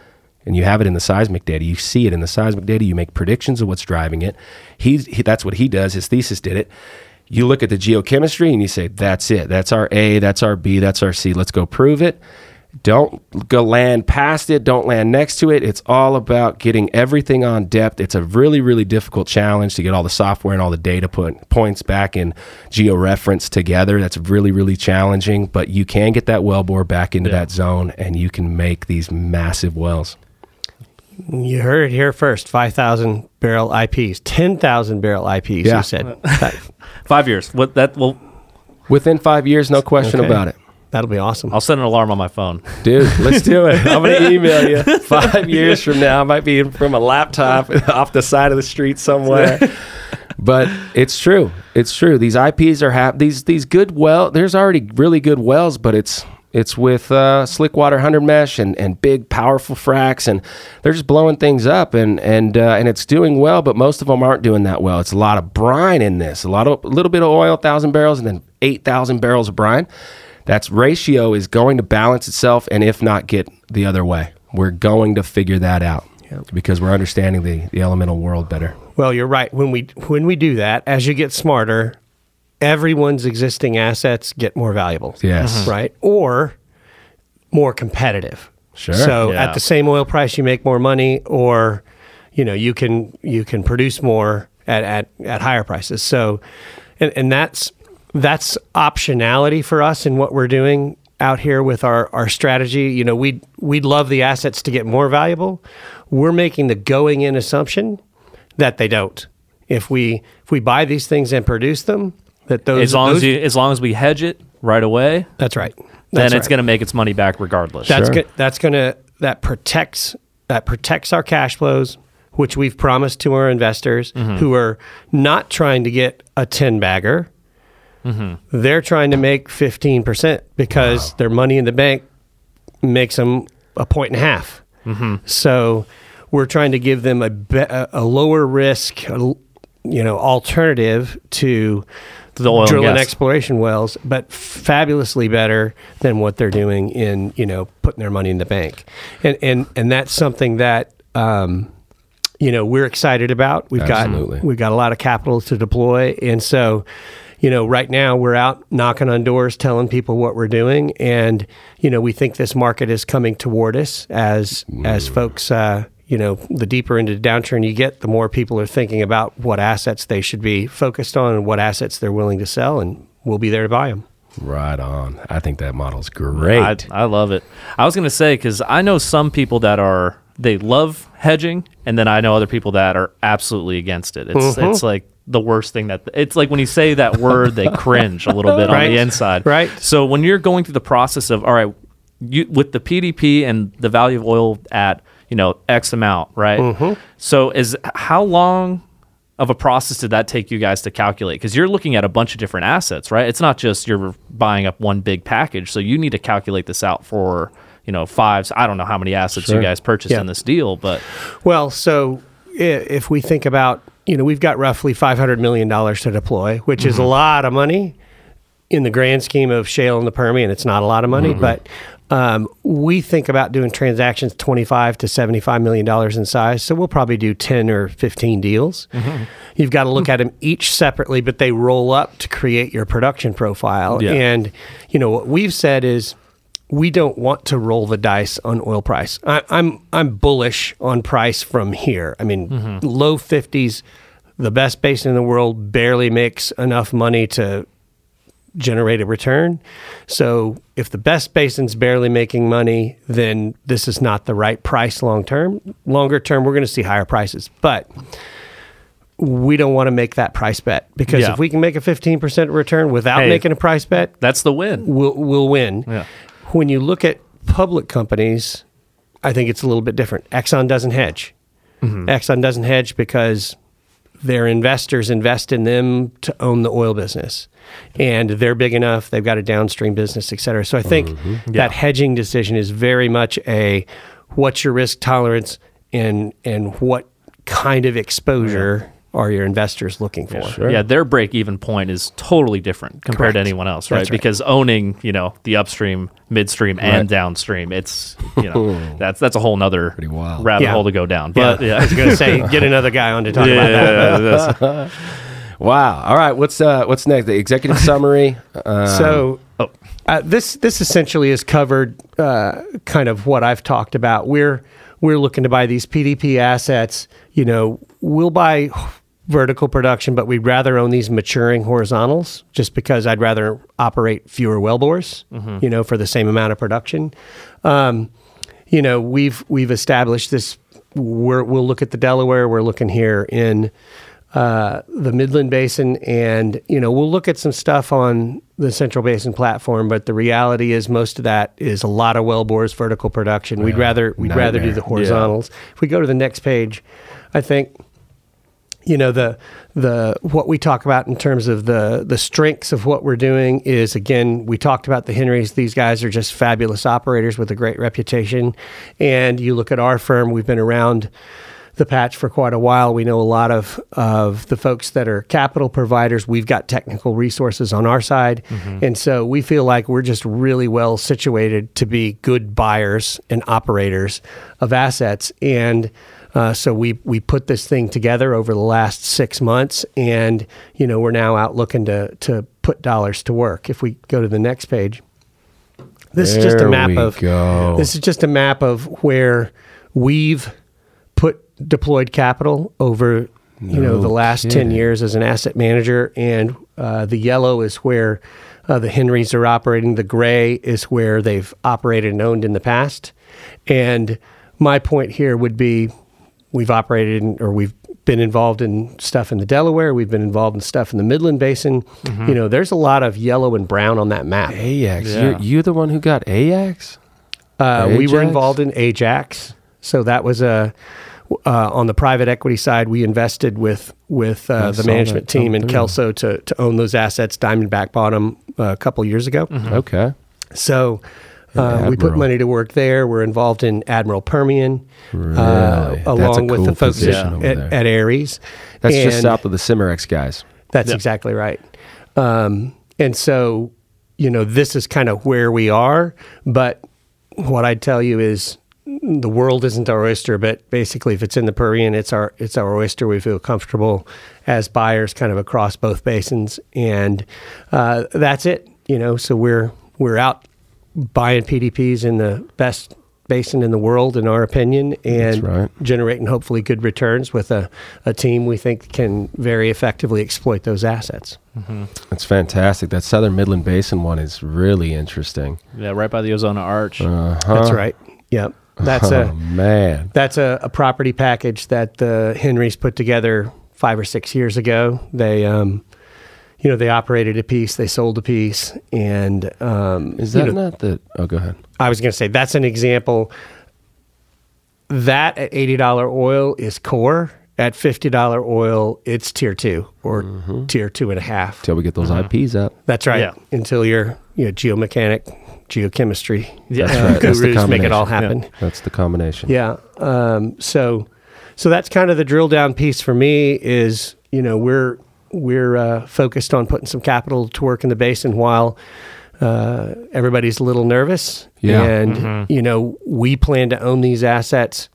and you have it in the seismic data, you see it in the seismic data, you make predictions of what's driving it. He's, he, that's what he does. His thesis did it. You look at the geochemistry and you say, that's it. That's our A, that's our B, that's our C. Let's go prove it. Don't go land past it. Don't land next to it. It's all about getting everything on depth. It's a really, really difficult challenge to get all the software and all the data put, points back in georeference together. That's really, really challenging, but you can get that wellbore back into that zone and you can make these massive wells. You heard it here first. Five thousand barrel IPs, ten thousand barrel IPs. Yeah. You said <laughs> Five years. What that will Within five years, no question Okay. about it. That'll be awesome. I'll set an alarm on my phone. Dude, let's do it. I'm going <laughs> to email you five years from now. I might be from a laptop <laughs> off the side of the street somewhere. But it's true. It's true. These IPs are hap- these these good well. There's already really good wells, but it's it's with uh, slick water hundred mesh and, and big powerful fracks, and they're just blowing things up, and and uh, and it's doing well. But most of them aren't doing that well. It's a lot of brine in this, a lot of a little bit of oil, thousand barrels, and then eight thousand barrels of brine. That's ratio is going to balance itself, and if not, get the other way. We're going to figure that out because we're understanding the, the elemental world better. Well, you're right. When we when we do that, as you get smarter, everyone's existing assets get more valuable. Yes. Mm-hmm. Right? Mm-hmm. Or more competitive. Sure. So Yeah. at the same oil price you make more money or you know, you can you can produce more at at, at higher prices. So and, and that's that's optionality for us in what we're doing out here with our, our strategy. You know, we'd we'd love the assets to get more valuable. We're making the going in assumption that they don't. If we if we buy these things and produce them, that those As long those- as you, as long as we hedge it right away, that's right. then That's it's going to make its money back regardless. That's Sure. go- that's going to that protects that protects our cash flows, which we've promised to our investors Mm-hmm. who are not trying to get a ten bagger. Mm-hmm. They're trying to make fifteen percent because their money in the bank makes them a point and a half. Mm-hmm. So we're trying to give them a, be- a lower risk, you know alternative to The oil and and exploration wells, but fabulously better than what they're doing in you know putting their money in the bank, and and and that's something that. Um, you know we're excited about. We've Absolutely. got we've got a lot of capital to deploy, and so you know right now we're out knocking on doors, telling people what we're doing, and you know we think this market is coming toward us as as folks. Uh, you know, the deeper into the downturn you get, the more people are thinking about what assets they should be focused on and what assets they're willing to sell, and we'll be there to buy them. Right on. I think that model's great. I, I love it. I was going to say because I know some people that are they love hedging, and then I know other people that are absolutely against it. It's Mm-hmm. it's like the worst thing that it's like when you say that word, they <laughs> cringe a little bit on the inside. Right. So when you're going through the process of all right, you with the PDP and the value of oil at you know X amount, right? Mm-hmm. So is how long of a process did that take you guys to calculate? Because you're looking at a bunch of different assets, right? It's not just you're buying up one big package. So you need to calculate this out for, you know, fives. I don't know how many assets you guys purchased Yeah. in this deal, but Well, so if we think about, you know, we've got roughly $500 million to deploy, which is a mm-hmm. lot of money in the grand scheme of shale and the Permian. It's not a lot of money, mm-hmm. but um, we think about doing transactions 25 to 75 million dollars in size. So we'll probably do 10 or 15 deals. Mm-hmm. You've got to look at them each separately, but they roll up to create your production profile. Yeah. And, you know, what we've said is, we don't want to roll the dice on oil price. I, I'm I'm bullish on price from here. I mean, mm-hmm. low fifties, the best basin in the world barely makes enough money to generate a return. So if the best basin's barely making money, then this is not the right price long term. Longer term, we're going to see higher prices, but we don't want to make that price bet because Yeah. if we can make a 15% return without Hey. making a price bet, that's the win. will will win. Yeah. When you look at public companies, I think it's a little bit different. Exxon doesn't hedge. Mm-hmm. Exxon doesn't hedge because their investors invest in them to own the oil business, and they're big enough. They've got a downstream business, et cetera. So I think mm-hmm. that hedging decision is very much a what's your risk tolerance and and what kind of exposure are your investors looking for. Yeah, their break even point is totally different compared to anyone else, right? Right. Because owning, you know, the upstream, midstream, and downstream, it's you know <laughs> that's that's a whole nother Pretty wild. rabbit Yeah. hole to go down. Yeah, But I was going to say, get another guy on to talk yeah, about that. yeah, that's- <laughs> Wow. All right. What's uh what's next? The executive <laughs> summary. Uh, So oh. uh, this this essentially has covered uh, kind of what I've talked about. We're we're looking to buy these PDP assets. You know, we'll buy vertical production, but we'd rather own these maturing horizontals, just because I'd rather operate fewer wellbores. You know, for the same amount of production. Um, you know, we've we've established this. We're, we'll look at the Delaware. We're looking here in uh, the Midland Basin, and you know we'll look at some stuff on the Central Basin platform. But the reality is, most of that is a lot of wellbores, vertical production. We'd rather we'd rather do the horizontals. If we go to the next page, I think you know the the what we talk about in terms of the the strengths of what we're doing is again we talked about the Henrys. These guys are just fabulous operators with a great reputation. And you look at our firm we've been around the patch for quite a while. We know a lot of of the folks that are capital providers. We've got technical resources on our side. Mm-hmm. And so we feel like we're just really well situated to be good buyers and operators of assets. And uh, so we we put this thing together over the last six months, and you know we're now out looking to to put dollars to work. If we go to the next page, this is just a map of go. this is just a map of where we've put deployed capital over you know the last 10 years as an asset manager and uh, the yellow is where uh, the henrys are operating the gray is where they've operated and owned in the past and my point here would be we've operated in, or we've been involved in stuff in the delaware we've been involved in stuff in the midland basin Mm-hmm. you know there's a lot of yellow and brown on that map Ajax. Yeah. You're, you the one who got Ajax? Uh, we were involved in Ajax, so that was a uh, on the private equity side. We invested with with uh, the management team in through. Kelso to to own those assets. Diamondback bought them uh, a couple years ago. Okay. So Uh, we put money to work there. We're involved in Admiral Permian, Really? uh, That's a along with cool the folks position at, at, there. at Aries. That's just And- south of the Cimarex guys. That's exactly right. Um, and so, you know, this is kind of where we are. But what I'd tell you is the world isn't our oyster, but basically, if it's in the Permian, it's our it's our oyster. We feel comfortable as buyers, kind of across both basins, and uh, that's it. You know, so we're we're out buying PDPs in the best basin in the world, in our opinion, and right. generating hopefully good returns with a, a team we think can very effectively exploit those assets. That's fantastic. That Southern Midland Basin one is really interesting. Yeah, right by the Ozona Arch. Uh-huh. That's right. Yep. That's oh, a man. that's a, a property package that the Henrys put together five or six years ago. They um, you know, they operated a piece, they sold a piece, and um, Is you that know, not the? Oh, go ahead. I was going to say that's an example. That at eighty dollar oil is core. At fifty dollar oil, it's tier two or tier two and a half. Till we get those IPs up. That's right. Yeah. Until you're you know geomechanic, geochemistry, Yeah. That's uh, right. <laughs> That's the make it all combination. happen. That's the combination. Yeah. Um, so, so that's kind of the drill down piece for me. Is you know we're we're uh, focused on putting some capital to work in the basin while uh, everybody's a little nervous. Yeah. And you know we plan to own these assets.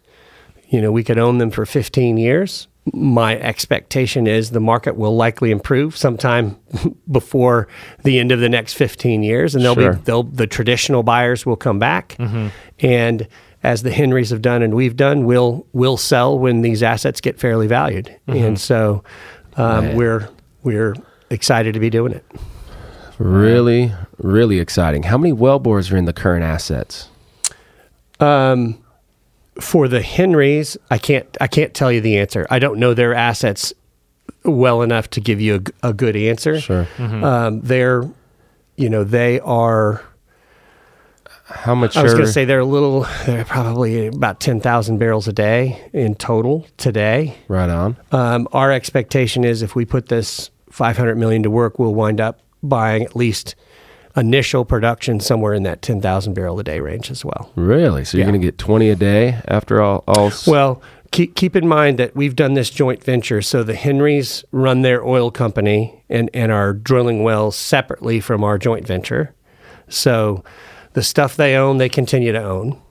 You know we could own them for 15 years. My expectation is the market will likely improve sometime <laughs> before the end of the next 15 years, and they'll Sure. be they'll the traditional buyers will come back, and as the Henrys have done and we've done, we'll we'll sell when these assets get fairly valued, and so um, Man. we're we're excited to be doing it. Really, really exciting. How many wellbores are in the current assets? Um, for the Henrys, I can't I can't tell you the answer. I don't know their assets well enough to give you a, a good answer. Sure. Um, they're, you know, they are. How much? I was going to say they're a little. They're probably about ten thousand barrels a day in total today. Right on. Um, our expectation is if we put this 500 million to work, we'll wind up buying at least initial production somewhere in that 10,000 barrel a day range as well. Really? So you're Yeah. going to get 20 a day after all? all s- Well, keep, keep in mind that we've done this joint venture. So the Henrys run their oil company and, and are drilling wells separately from our joint venture. So the stuff they own, they continue to own.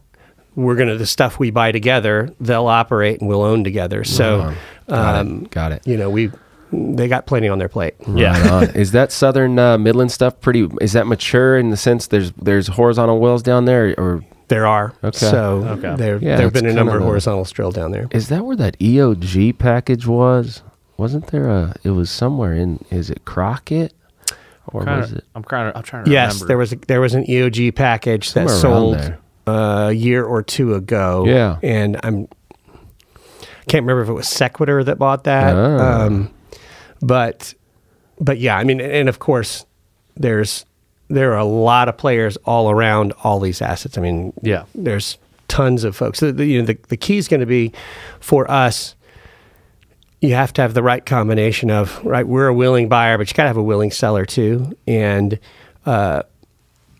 We're going to, the stuff we buy together, they'll operate and we'll own together. So, got um, it. Got it. you know, we, they got plenty on their plate. Yeah. Right on. <laughs> Is that southern uh, Midland stuff pretty? Is that mature in the sense there's there's horizontal wells down there, or There are. Okay. So Okay. there Yeah, there have been a number of of a- horizontals drilled down there. is that where that EOG package was? Wasn't there a? It was somewhere in. Is it Crockett, or Kinda- was it? I'm trying to. I'm trying to Yes, remember. there was a, there was an EOG package that Somewhere around sold uh, a year or two ago. Yeah. and I'm can't remember if it was Sequitur that bought that. Ah. Um, but but yeah, I mean, and of course, there's there are a lot of players all around all these assets. I mean, Yeah. there's tons of folks. The, the, you know, the, the key is going to be for us. You have to have the right combination of right. We're a willing buyer, but you got to have a willing seller too. And uh,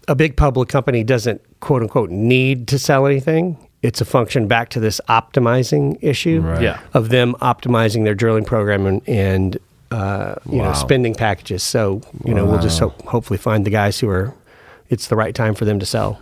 a big public company doesn't quote unquote need to sell anything. It's a function back to this optimizing issue Right. Yeah. of them optimizing their drilling program and, and uh, you Wow. know spending packages. So you know we'll just Wow. hope, hopefully find the guys who are. It's the right time for them to sell.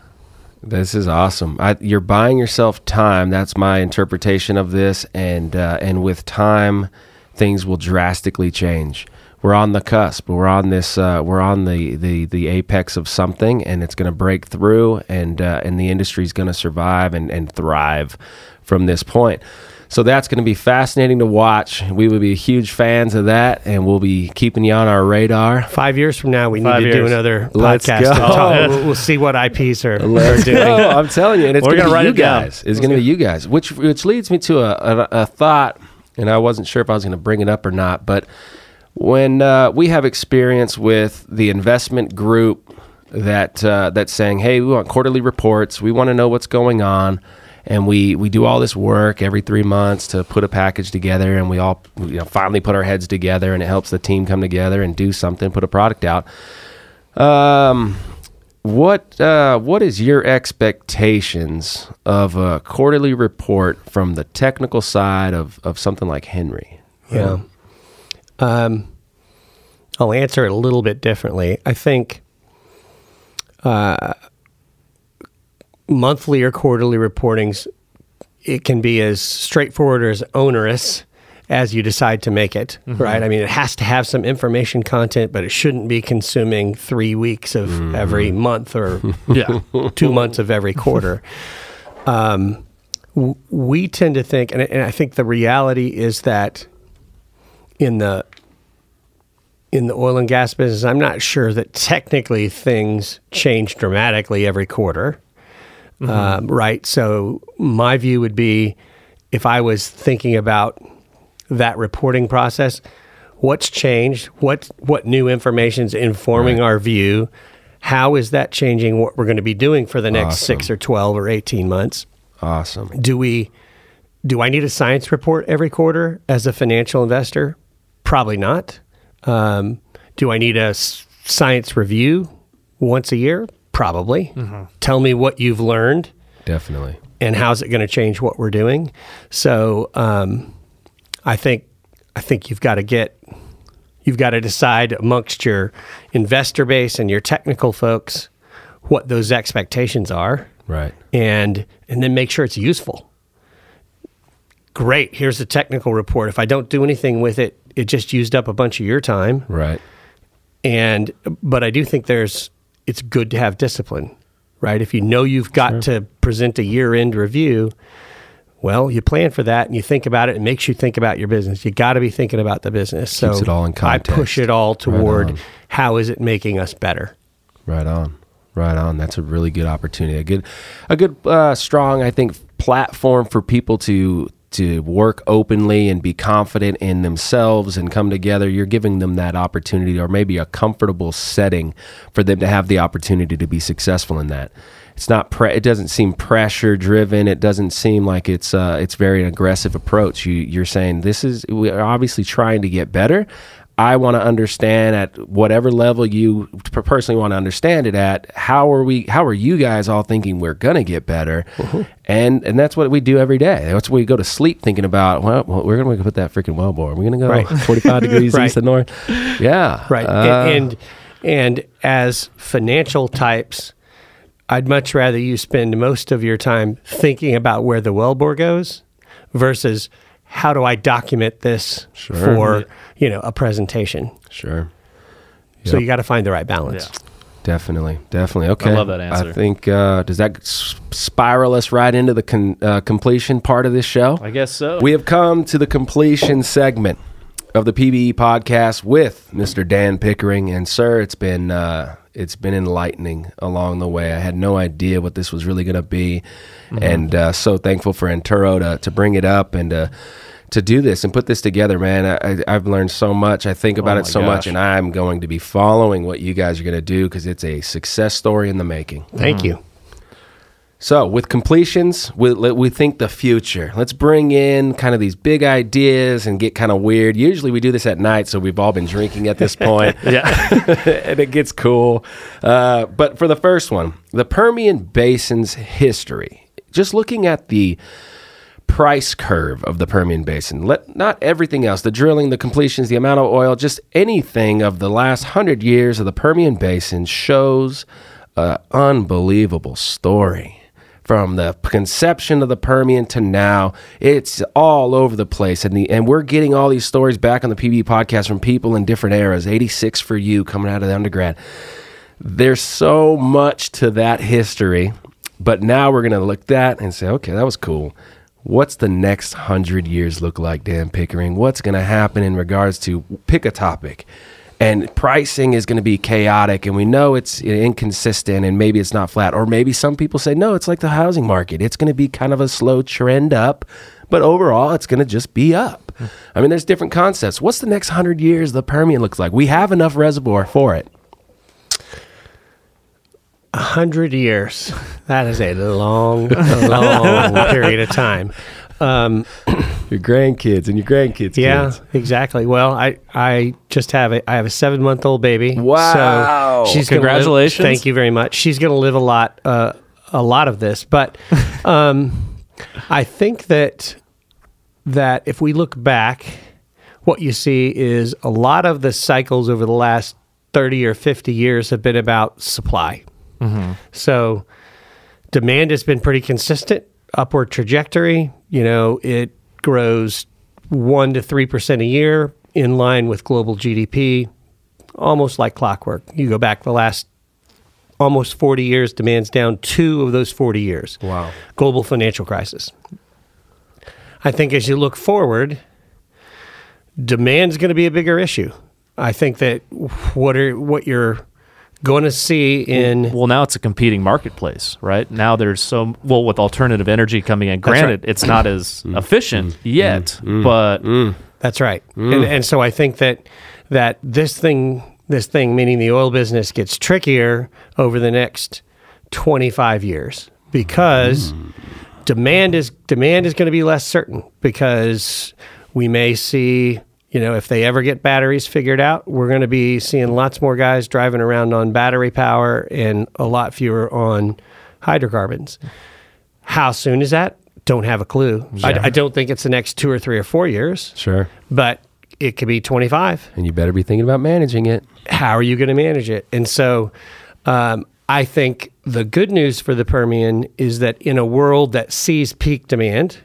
This is awesome. I, you're buying yourself time. That's my interpretation of this, and uh, and with time, things will drastically change. We're on the cusp. We're on this. Uh, we're on the, the the apex of something, and it's going to break through, and uh, and the industry's going to survive and, and thrive from this point. So that's going to be fascinating to watch. We will be huge fans of that, and we'll be keeping you on our radar. Five years from now, we need Five to do years. another Let's podcast. go. talk. <laughs> We'll, we'll see what IPs are, are Let's doing. go. I'm telling you, and it's We're going to be write you it down. guys. It's going to be you guys, which which leads me to a, a, a thought, and I wasn't sure if I was going to bring it up or not, but when uh, we have experience with the investment group that uh, that's saying, "Hey, we want quarterly reports. We want to know what's going on." And we, we do all this work every three months to put a package together, and we all you know, finally put our heads together, and it helps the team come together and do something, put a product out. Um, what uh, what is your expectations of a quarterly report from the technical side of, of something like Henry? Yeah. Um, I'll answer it a little bit differently. I think uh, monthly or quarterly reportings, it can be as straightforward or as onerous as you decide to make it, right? I mean, it has to have some information content, but it shouldn't be consuming three weeks of every month or <laughs> Yeah. two months of every quarter. Um, w- we tend to think, and, and I think the reality is that in the in the oil and gas business, I'm not sure that technically things change dramatically every quarter, um, right? So my view would be, if I was thinking about that reporting process, what's changed? What what new information is informing our view? How is that changing what we're going to be doing for the next six or twelve or eighteen months? Awesome. do we do I need a science report every quarter as a financial investor? Probably not. Um, do I need a science review once a year? Probably. Tell me what you've learned Definitely. and how's it going to change what we're doing. So um, I think I think you've got to get you've got to decide amongst your investor base and your technical folks what those expectations are Right. and and then make sure it's useful. Great, here's the technical report. If I don't do anything with it, it just used up a bunch of your time. Right. And but I do think there's it's good to have discipline, right? If you know you've got to present a year-end review, well, you plan for that and you think about it. It makes you think about your business. You got to be thinking about the business. so it all in I push it all toward on. how is it making us better. Right on. Right on. That's a really good opportunity. A good, a good, uh, strong, I think, platform for people to to work openly and be confident in themselves and come together. You're giving them that opportunity, or maybe a comfortable setting for them to have the opportunity to be successful in that. It's not. Pre- it doesn't seem pressure driven. It doesn't seem like it's. Uh, it's very aggressive approach. You, you're saying this is. We're obviously trying to get better. I want to understand at whatever level you personally want to understand it at. How are we? How are you guys all thinking we're gonna get better? And and that's what we do every day. That's what we go to sleep thinking about. Well, well we're gonna put that freaking well bore. We're gonna go Right. 45 <laughs> degrees Right. east and north. Yeah, right Uh, and, and and as financial types i'd much rather you spend most of your time thinking about where the wellbore goes versus how do i document this for you know a presentation sure. so you got to find the right balance Yeah. Definitely, definitely. Okay, I love that answer. I think uh, does that spiral us right into the con- uh, completion part of this show? I guess so. We have come to the completion segment of the PBE podcast with Mr. Dan Pickering, and sir, it's been uh, it's been enlightening along the way. I had no idea what this was really going to be, and uh, so thankful for Entoro to to bring it up and to do this and put this together, man. I, I've learned so much. I think about Oh it so much, and I'm going to be following what you guys are going to do because it's a success story in the making. thank you So, with completions, we, we think the future. Let's bring in kind of these big ideas and get kind of weird. Usually, we do this at night, so we've all been drinking at this point, <laughs> yeah. <laughs> and it gets cool. Uh, but for the first one, the Permian Basin's history. Just looking at the price curve of the Permian Basin. Let not everything else, the drilling, the completions, the amount of oil, just anything of the last 100 years of the Permian Basin shows an unbelievable story. From the conception of the Permian to now, it's all over the place, and the, and we're getting all these stories back on the PB podcast from people in different eras. Eighty six for you coming out of the undergrad there's so much to that history but now we're going to look at that and say okay that was cool what's the next hundred years look like dan pickering? What's going to happen in regards to pick a topic. And pricing is going to be chaotic and we know it's inconsistent and maybe it's not flat. Or maybe some people say no it's like the housing market. It's going to be kind of a slow trend up but overall it's going to just be up. Hmm. I mean there's different concepts. What's the next hundred years the permian looks like? We have enough reservoir for it A hundred years. That is a long, long <laughs> period of time. Um, <clears throat> Your grandkids and your grandkids. yeah, kids. exactly. Well, I I just have a I have a seven month old baby. Wow. So she's gonna live- Congratulations. thank you very much. She's going to live a lot uh, a lot of this, but <laughs> um, I think that that if we look back, what you see is a lot of the cycles over the last thirty or fifty years have been about supply. Mm-hmm. So demand has been pretty consistent, upward trajectory. You know, it grows one to three percent a year in line with global GDP, almost like clockwork. You go back the last almost 40 years, demand's down two of those 40 years. Wow. Global financial crisis. I think as you look forward, demand's going to be a bigger issue. I think that what are what you're going to see in Well, now it's a competing marketplace, right? Now there's so well with alternative energy coming in. Granted, it's not as mm. efficient mm. yet, mm. but That's right. And, and so I think that that this thing, this thing, meaning the oil business, gets trickier over the next 25 years because demand is demand is going to be less certain because we may see. You know, if they ever get batteries figured out, we're going to be seeing lots more guys driving around on battery power and a lot fewer on hydrocarbons. How soon is that? Don't have a clue. I, I don't think it's the next two or three or four years Sure. but it could be 25. And you better be thinking about managing it. How are you going to manage it? And so um, I think the good news for the Permian is that in a world that sees peak demand,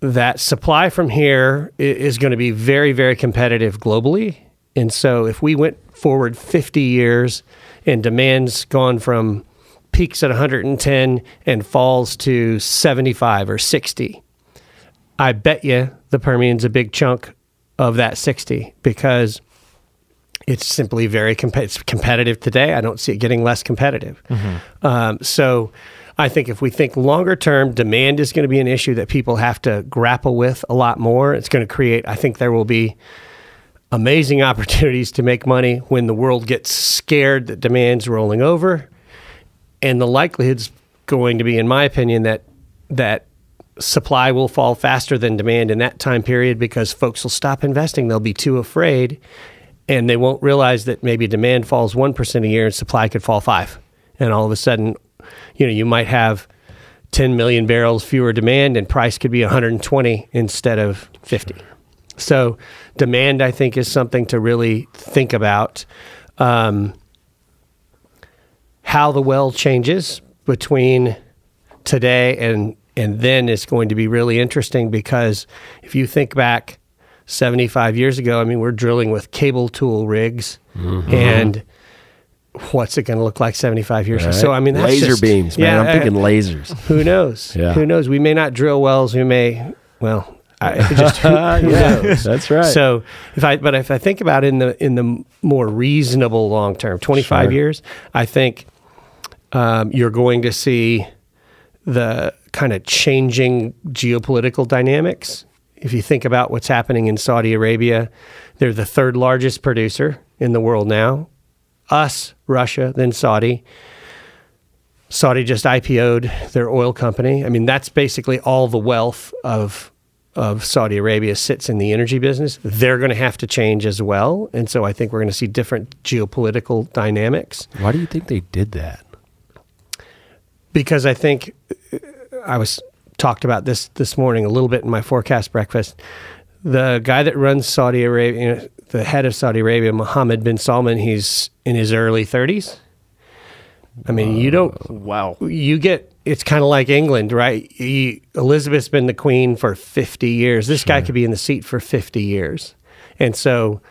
that supply from here is going to be very, very competitive globally. And so if we went forward 50 years and demand's gone from peaks at 110 and falls to 75 or 60, I bet you the Permian's a big chunk of that 60 because it's simply very it's competitive today. I don't see it getting less competitive. Um, so I think if we think longer term, demand is going to be an issue that people have to grapple with a lot more. It's going to create, I think there will be amazing <laughs> opportunities to make money when the world gets scared that demand's rolling over. And the likelihood's going to be, in my opinion, that that supply will fall faster than demand in that time period because folks will stop investing. They'll be too afraid and they won't realize that maybe demand falls 1% a year and supply could fall 5 and all of a sudden you know you might have 10 million barrels fewer demand and price could be 120 instead of 50 so demand i think is something to really think about. Um, how the well changes between today and and then is going to be really interesting because if you think back 75 years ago i mean we're drilling with cable tool rigs and what's it going to look like 75 years from so i mean that's laser just- beams, man. yeah, I'm uh, thinking lasers. <laughs> who knows Yeah. who knows we may not drill wells we may well I, just who, <laughs> who knows That's right. so if I but if I think about it in the in the more reasonable long term, twenty five Sure. years, I think um, you're going to see the kind of changing geopolitical dynamics. If you think about what's happening in Saudi Arabia, they're the third largest producer in the world now. Us, Russia, then Saudi. Saudi just IPO'd their oil company. I mean, that's basically all the wealth of of Saudi Arabia sits in the energy business. They're going to have to change as well, and so I think we're going to see different geopolitical dynamics. Why do you think they did that? Because I think uh, I was talked about this this morning a little bit in my forecast breakfast. The guy that runs Saudi Arabia, the head of Saudi Arabia, Mohammed bin Salman, he's in his early 30s. I mean, you don't uh, wow. you get it's kind of like England, right? You, Elizabeth's been the queen for 50 years. This guy could be in the seat for 50 years. And so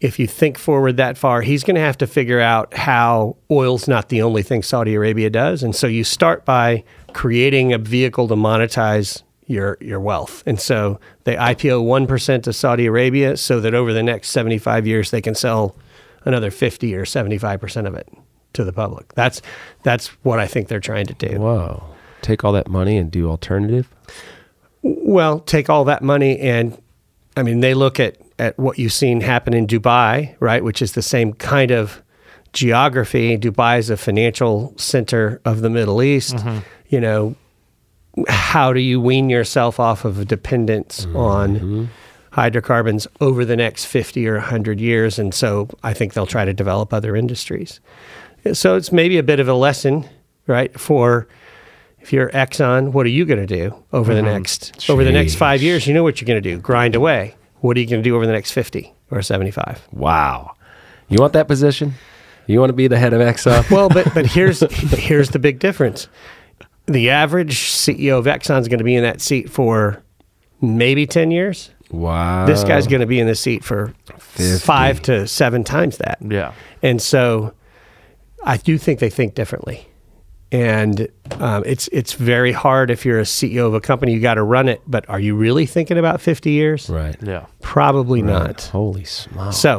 if you think forward that far, he's going to have to figure out how oil's not the only thing Saudi Arabia does. And so you start by creating a vehicle to monetize your your wealth. And so they IPO 1% to Saudi Arabia so that over the next 75 years they can sell another 50 or 75% of it to the public. That's that's what I think they're trying to do. Whoa. Take all that money and do alternative? Well, take all that money and I mean they look at at what you've seen happen in Dubai, right, which is the same kind of geography. Dubai is a financial center of the Middle East. Mm-hmm. You know, how do you wean yourself off of a dependence on mm-hmm. hydrocarbons over the next 50 or 100 years? And so I think they'll try to develop other industries. So it's maybe a bit of a lesson, right? For if you're Exxon, what are you going to do over the mm-hmm. next over the next five years? You know what you're going to do: grind away. What are you going to do over the next 50 or 75? Wow. You want that position? You want to be the head of Exxon? Well, but but <laughs> here's here's the big difference. The average CEO of Exxon is going to be in that seat for maybe 10 years. wow. This guy's going to be in the seat for 50. five to seven times that. Yeah. And so I do think they think differently. And um, it's it's very hard if you're a CEO of a company, you got to run it. But are you really thinking about 50 years? Right. Yeah. Probably not. Holy smokes. So,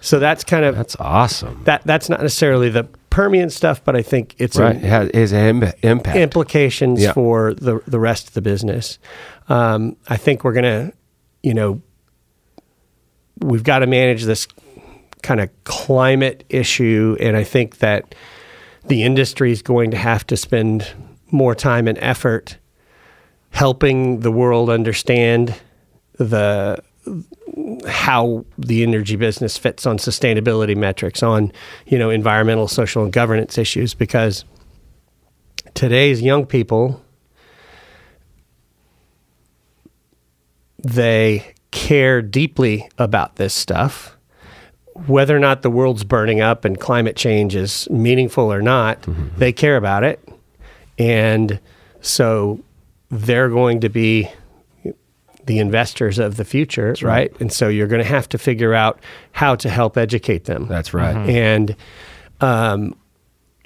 so that's kind of that's awesome. that. That's not necessarily the Permian stuff, but I think it's Right. It has, it has an im- impact. implications Yeah. for the the rest of the business. Um, I think we're gonna, you know, we've got to manage this kind of climate issue, and I think that the industry is going to have to spend more time and effort helping the world understand the how the energy business fits on sustainability metrics on you know environmental social and governance issues because today's young people they care deeply about this stuff. Whether or not the world's burning up and climate change is meaningful or not mm-hmm. they care about it. And so they're going to be the investors of the future right. and so you're going to have to figure out how to help educate them That's right. and um,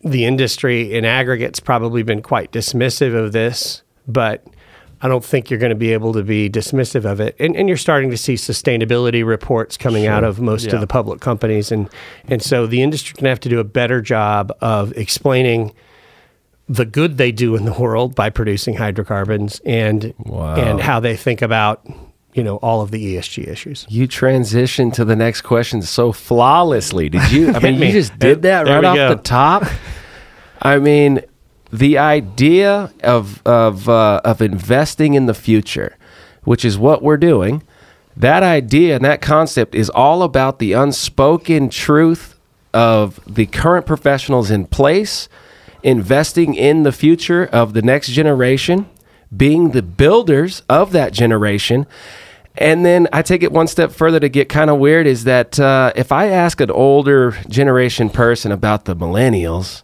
the industry in aggregate's probably been quite dismissive of this, but I don't think you're going to be able to be dismissive of it. And, and you're starting to see sustainability reports coming out of most Yeah. of the public companies, and and so the industry going to have to do a better job of explaining the good they do in the world by producing hydrocarbons and Wow. and how they think about you know all of the ESG issues. You transitioned to the next question so flawlessly. Did you? <laughs> I mean, me. you just did that There right off go. the top. I mean, the idea of of uh, of investing in the future, which is what we're doing. That idea and that concept is all about the unspoken truth of the current professionals in place, investing in the future of the next generation, being the builders of that generation. And then I take it one step further to get kind of weird is that uh, if I ask an older generation person about the millennials,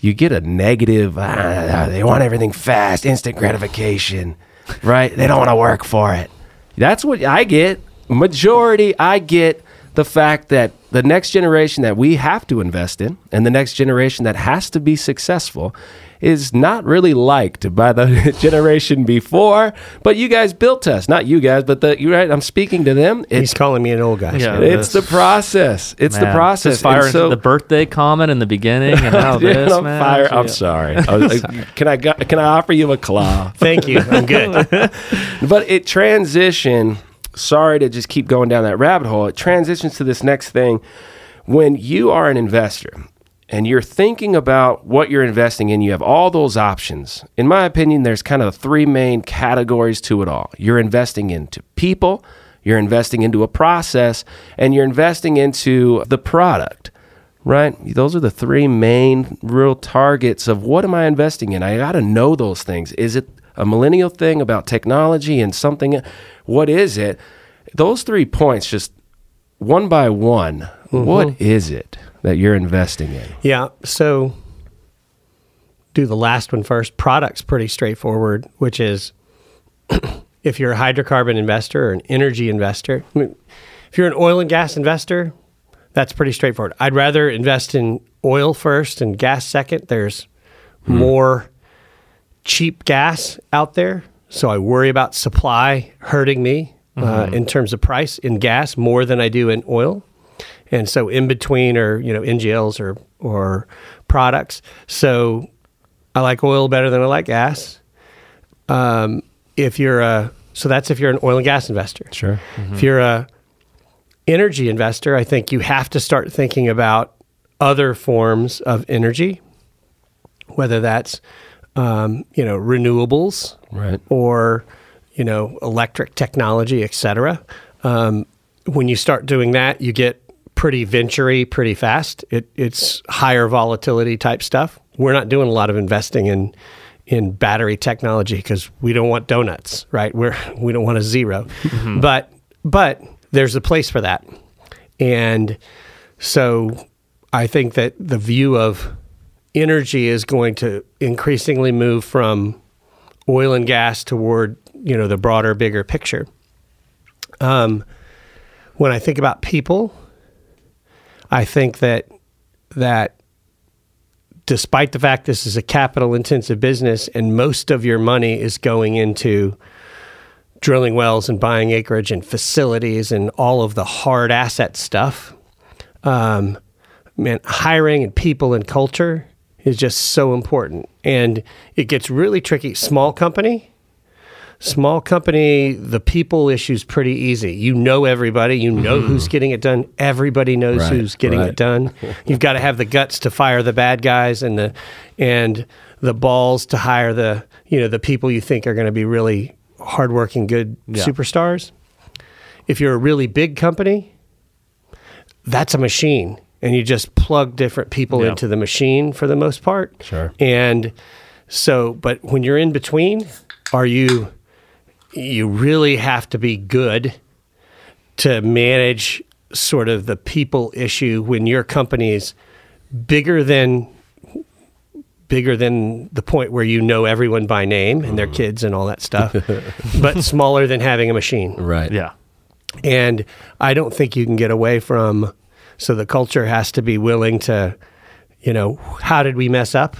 you get a negative, ah, they want everything fast, instant gratification, right? They don't want to work for it. That's what I get. Majority, I get the fact that the next generation that we have to invest in and the next generation that has to be successful is not really liked by the <laughs> generation before. But you guys built us, not you guys, but the you right. I'm speaking to them. He's calling me an old guy. Yeah. it's the process. It's the process. Just fire And so- the birthday comment in the beginning and <laughs> now this, I'm man. fire- I'm Yeah. sorry. <laughs> I was like, can I can I offer you a claw? Thank you. I'm good. But it transition. Sorry to just keep going down that rabbit hole. It transitions to this next thing. When you are an investor and you're thinking about what you're investing in, you have all those options. In my opinion, there's kind of three main categories to it all. You're investing into people, you're investing into a process, and you're investing into the product. Right? Those are the three main real targets of what am I investing in? I got to know those things. Is it a millennial thing about technology and something? What is it? Those three points, just one by one, mm-hmm. what is it that you're investing in? Yeah. So do the last one first. Product's pretty straightforward, which is <clears throat> if you're a hydrocarbon investor or an energy investor, I mean, if you're an oil and gas investor, that's pretty straightforward. I'd rather invest in oil first and gas second. There's hmm. more cheap gas out there. So I worry about supply hurting me uh, in terms of price in gas more than I do in oil. And so in between are, you know, NGLs or, or products. So I like oil better than I like gas. Um, if you're a, so that's if you're an oil and gas investor. Sure. If you're a energy investor, I think you have to start thinking about other forms of energy, whether that's um, you know, renewables Right. or you know electric technology, et cetera. Um, when you start doing that, you get pretty venturey pretty fast. It, it's higher volatility type stuff. We're not doing a lot of investing in in battery technology because we don't want donuts, right? We're <laughs> we don't want a 0 but but there's a place for that, and so I think that the view of energy is going to increasingly move from oil and gas toward you know the broader, bigger picture. Um, when I think about people, I think that that despite the fact this is a capital intensive business and most of your money is going into drilling wells and buying acreage and facilities and all of the hard asset stuff, um, man, hiring and people and culture is just so important. And it gets really tricky. Small company, small company, the people issue's pretty easy. You know everybody, you know mm-hmm. who's getting it done. Everybody knows Right, who's getting right. it done. <laughs> You've got to have the guts to fire the bad guys and the and the balls to hire the you know the people you think are going to be really hardworking, good Yeah. superstars. If you're a really big company, that's a machine and you just plug different people Yeah. into the machine for the most part Sure. and so but when you're in between are you you really have to be good to manage sort of the people issue when your company is bigger than bigger than the point where you know everyone by name and their mm. kids and all that stuff <laughs> but smaller than having a machine Right. Yeah. and I don't think you can get away from. So the culture has to be willing to, you know, how did we mess up?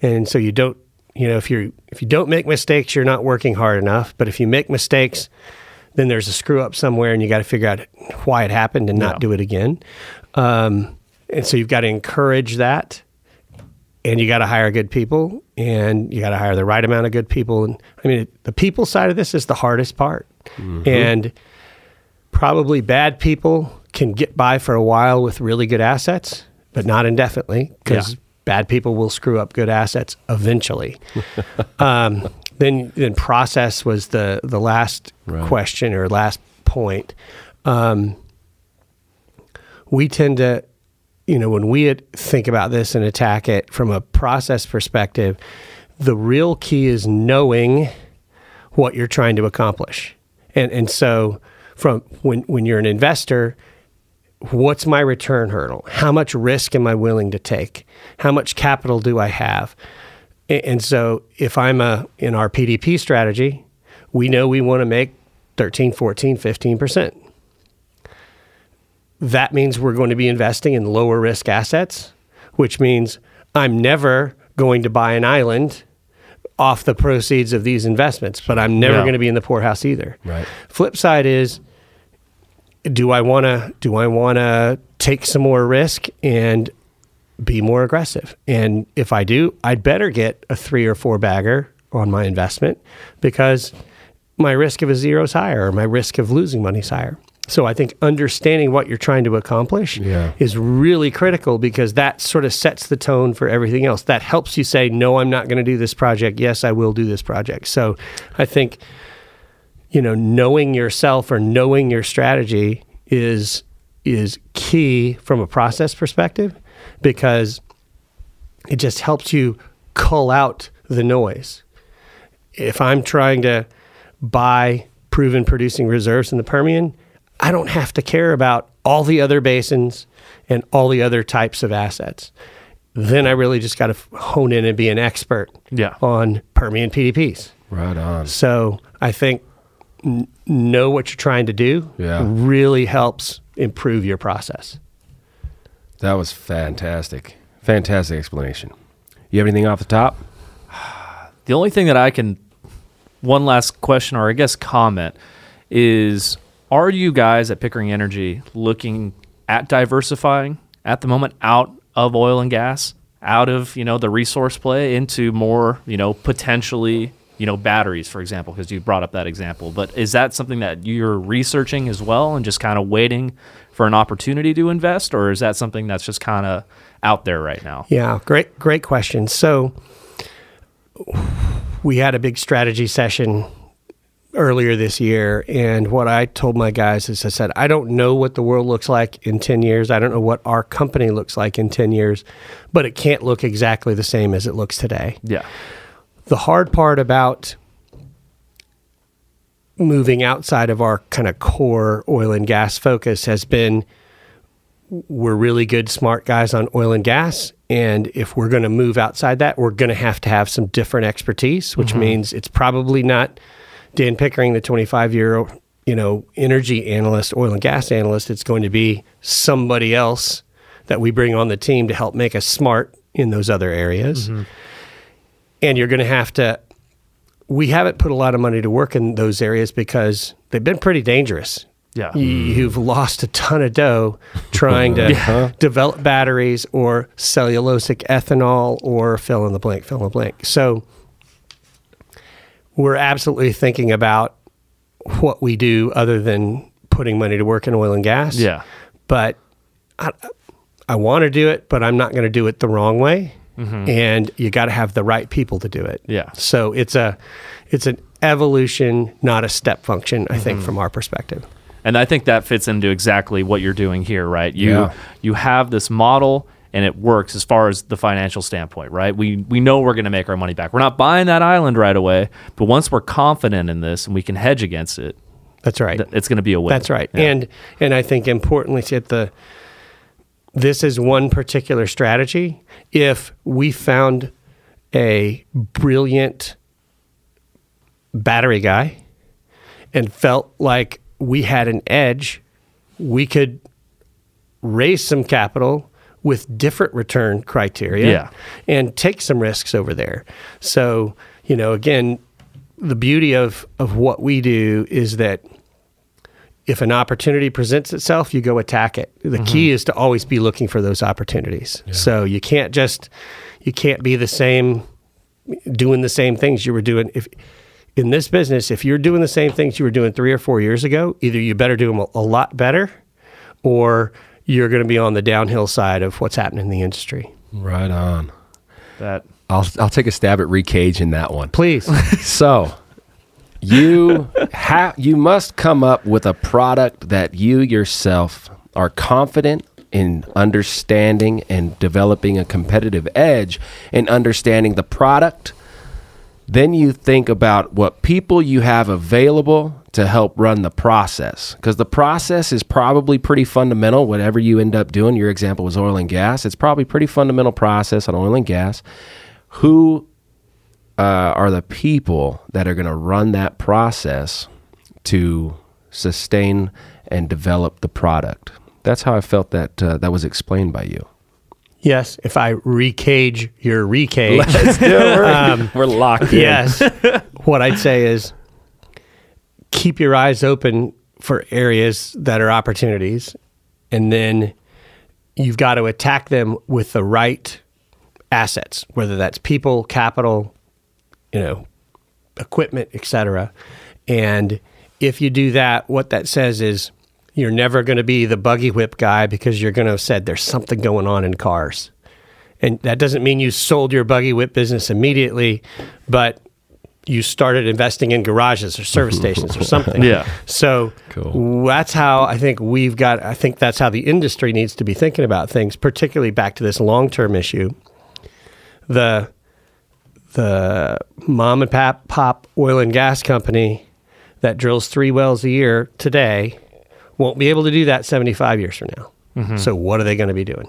And so you don't, you know, if you if you don't make mistakes, you're not working hard enough. But if you make mistakes, then there's a screw up somewhere, and you got to figure out why it happened and not Yeah. do it again. Um, and so you've got to encourage that, and you got to hire good people, and you got to hire the right amount of good people. And I mean, the people side of this is the hardest part, and probably bad people can get by for a while with really good assets, but not indefinitely because Yeah. bad people will screw up good assets eventually. <laughs> um, then, then process was the the last Right. question or last point. Um, we tend to, you know, when we think about this and attack it from a process perspective, the real key is knowing what you're trying to accomplish. And and so from when when you're an investor, what's my return hurdle? How much risk am I willing to take? How much capital do I have? And so if I'm a in our PDP strategy, we know we want to make 13, 14, 15%. That means we're going to be investing in lower risk assets, which means I'm never going to buy an island off the proceeds of these investments, but I'm never going to be in the poorhouse either. Right. Flip side is do I want to do I want to take some more risk and be more aggressive? And if I do, I'd better get a 3 or 4 bagger on my investment because my risk of a zero is higher or my risk of losing money is higher. So I think understanding what you're trying to accomplish Yeah. is really critical because that sort of sets the tone for everything else. That helps you say, no, I'm not going to do this project. Yes, I will do this project. So I think, you know, knowing yourself or knowing your strategy is is key from a process perspective because it just helps you cull out the noise. If I'm trying to buy proven producing reserves in the Permian, I don't have to care about all the other basins and all the other types of assets. Then I really just got to hone in and be an expert Yeah. on Permian PDPs. Right on. So I think n- know what you're trying to do Yeah. really helps improve your process. That was fantastic. Fantastic explanation. You have anything off the top? <sighs> The only thing that I can, one last question or I guess comment is are you guys at Pickering Energy looking at diversifying at the moment out of oil and gas, out of, you know, the resource play into more, you know, potentially, you know, batteries, for example, because you brought up that example. But is that something that you're researching as well and just kind of waiting for an opportunity to invest? Or is that something that's just kind of out there right now? Yeah, great, great question. So we had a big strategy session earlier this year. And what I told my guys is I said, I don't know what the world looks like in 10 years. I don't know what our company looks like in 10 years, but it can't look exactly the same as it looks today. Yeah. The hard part about moving outside of our kind of core oil and gas focus has been we're really good, smart guys on oil and gas. And if we're going to move outside that, we're going to have to have some different expertise, which mm-hmm. means it's probably not Dan Pickering, the 25 year, you know, energy analyst, oil and gas analyst. It's going to be somebody else that we bring on the team to help make us smart in those other areas. Mm-hmm. And you're going to have to. We haven't put a lot of money to work in those areas because they've been pretty dangerous. Yeah. Mm. You've lost a ton of dough trying to <laughs> develop batteries or cellulosic ethanol or fill in the blank, fill in the blank. So we're absolutely thinking about what we do other than putting money to work in oil and gas. Yeah. But I, I want to do it, but I'm not going to do it the wrong way. Mm-hmm. And you got to have the right people to do it. Yeah. So it's a it's an evolution, not a step function. I think mm-hmm. from our perspective. And I think that fits into exactly what you're doing here, right? You Yeah. you have this model and it works as far as the financial standpoint, right? We we know we're going to make our money back. We're not buying that island right away, but once we're confident in this and we can hedge against it, That's right. th- it's going to be a win. That's right. Yeah. And and I think importantly at the this is one particular strategy. If we found a brilliant battery guy and felt like we had an edge, we could raise some capital with different return criteria Yeah. and take some risks over there. So, you know, again, the beauty of of what we do is that if an opportunity presents itself, you go attack it. The key mm-hmm. is to always be looking for those opportunities. So you can't just you can't be the same doing the same things you were doing if in this business if you're doing the same things you were doing 3 or 4 years ago, either you better do them a, a lot better or you're going to be on the downhill side of what's happening in the industry. Right on. that I'll I'll take a stab at recaging that one. Please. <laughs> So, you have you must come up with a product that you yourself are confident in understanding and developing a competitive edge in understanding the product. Then you think about what people you have available to help run the process. Because the process is probably pretty fundamental, whatever you end up doing. Your example was oil and gas. It's probably pretty fundamental process on oil and gas. Who uh, are the people that are going to run that process to sustain and develop the product. That's how I felt that uh, that was explained by you. yes, if I recage your recage. <laughs> we're, <laughs> <laughs> we're locked in. yes. what I'd say is keep your eyes open for areas that are opportunities and then you've got to attack them with the right assets, whether that's people, capital, you know, equipment, etc. And if you do that, what that says is you're never going to be the buggy whip guy because you're going to have said there's something going on in cars. And that doesn't mean you sold your buggy whip business immediately, but you started investing in garages or service <laughs> stations or something. Yeah. So Cool. that's how I think we've got, I think that's how the industry needs to be thinking about things, particularly back to this long term issue. The, the mom and pop, pop oil and gas company that drills three wells a year today won't be able to do that 75 years from now. Mm-hmm. So, what are they going to be doing?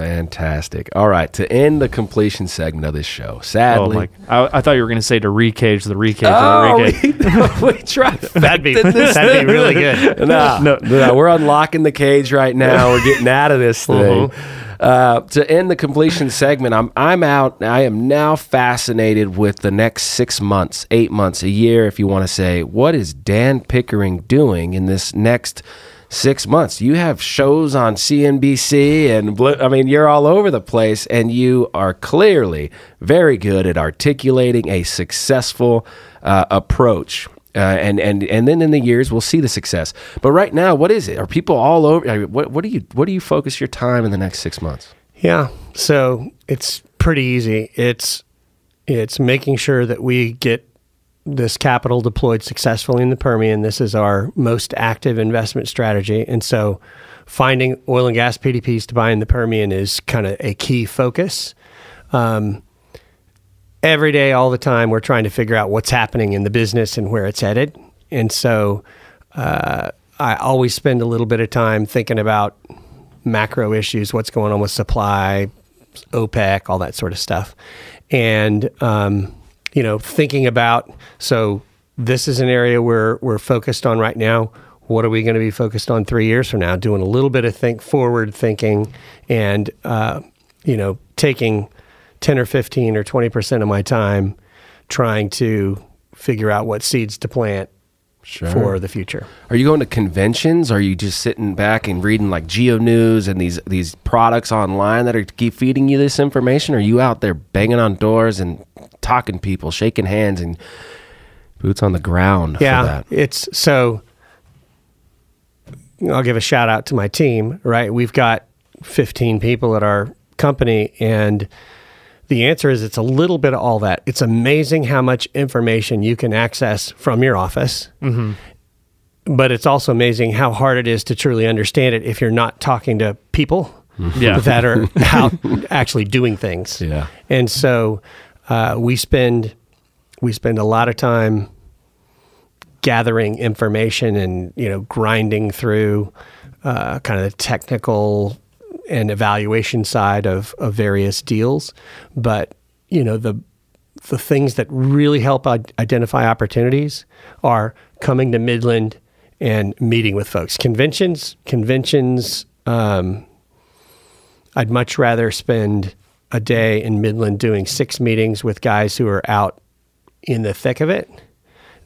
Fantastic. All right, to end the completion segment of this show, Oh sadly. my! I, I thought you were going to say to recage the recage. Oh, the recage. <laughs> we, we tried. That'd be, that'd be really good. <laughs> <laughs> no, no, no, we're unlocking the cage right now. We're getting out of this thing. Uh, to end the completion segment, I'm I'm out. I am now fascinated with the next six months, eight months, a year, if you want to say. What is Dan Pickering doing in this next six months? You have shows on CNBC, and I mean, you're all over the place, and you are clearly very good at articulating a successful uh, approach uh, and and and then in the years we'll see the success. But right now, what is it? Are people all over? What what do you what do you focus your time in the next six months? Yeah. So it's pretty easy. It's it's making sure that we get this capital deployed successfully in the Permian. This is our most active investment strategy, and so finding oil and gas PDPs to buy in the Permian is kind of a key focus. Um, every day, all the time, we're trying to figure out what's happening in the business and where it's headed, and so uh, I always spend a little bit of time thinking about macro issues, what's going on with supply, OPEC, all that sort of stuff, and um, you know, thinking about so this is an area where we're focused on right now. What are we going to be focused on three years from now? Doing a little bit of think forward thinking, and uh, you know, taking ten or fifteen or twenty percent of my time trying to figure out what seeds to plant Sure. for the future. Are you going to conventions? Are you just sitting back and reading like Geo News and these these products online that are keep feeding you this information? Are you out there banging on doors and talking to people, shaking hands, and boots on the ground yeah, for that? it's so. I'll give a shout out to my team. Right, we've got 15 people at our company, and the answer is it's a little bit of all that. It's amazing how much information you can access from your office. Mm-hmm. But it's also amazing how hard it is to truly understand it if you're not talking to people mm-hmm. Yeah. that are <laughs> out actually doing things. Yeah. And so uh, we spend we spend a lot of time gathering information and you know grinding through uh, kind of the technical and evaluation side of, of various deals. But you know the the things that really help id- identify opportunities are coming to Midland and meeting with folks. Conventions, conventions. Um, I'd much rather spend a day in Midland doing six meetings with guys who are out in the thick of it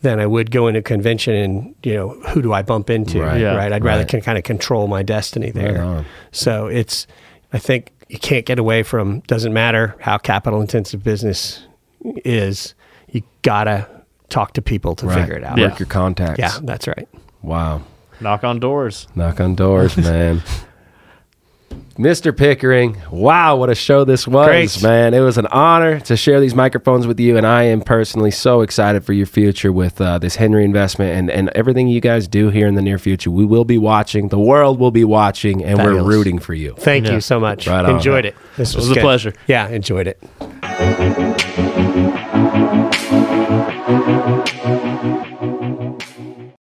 than I would go into a convention and you know who do I bump into Right. right? I'd rather Right. can kind of control my destiny there. on. So it's I think you can't get away from doesn't matter how capital intensive business is. You gotta talk to people to Right. figure it out. Yeah. Work your contacts. Yeah, that's right. Wow. Knock on doors. Knock on doors, <laughs> man. Mr. Pickering, wow, what a show this was, Great. man. It was an honor to share these microphones with you, and I am personally so excited for your future with uh, this Henry investment and, and everything you guys do here in the near future. We will be watching, the world will be watching, and we're rooting for you. Thank Yeah. you so much. Right on. enjoyed it. This It was, was a pleasure. Yeah, enjoyed it.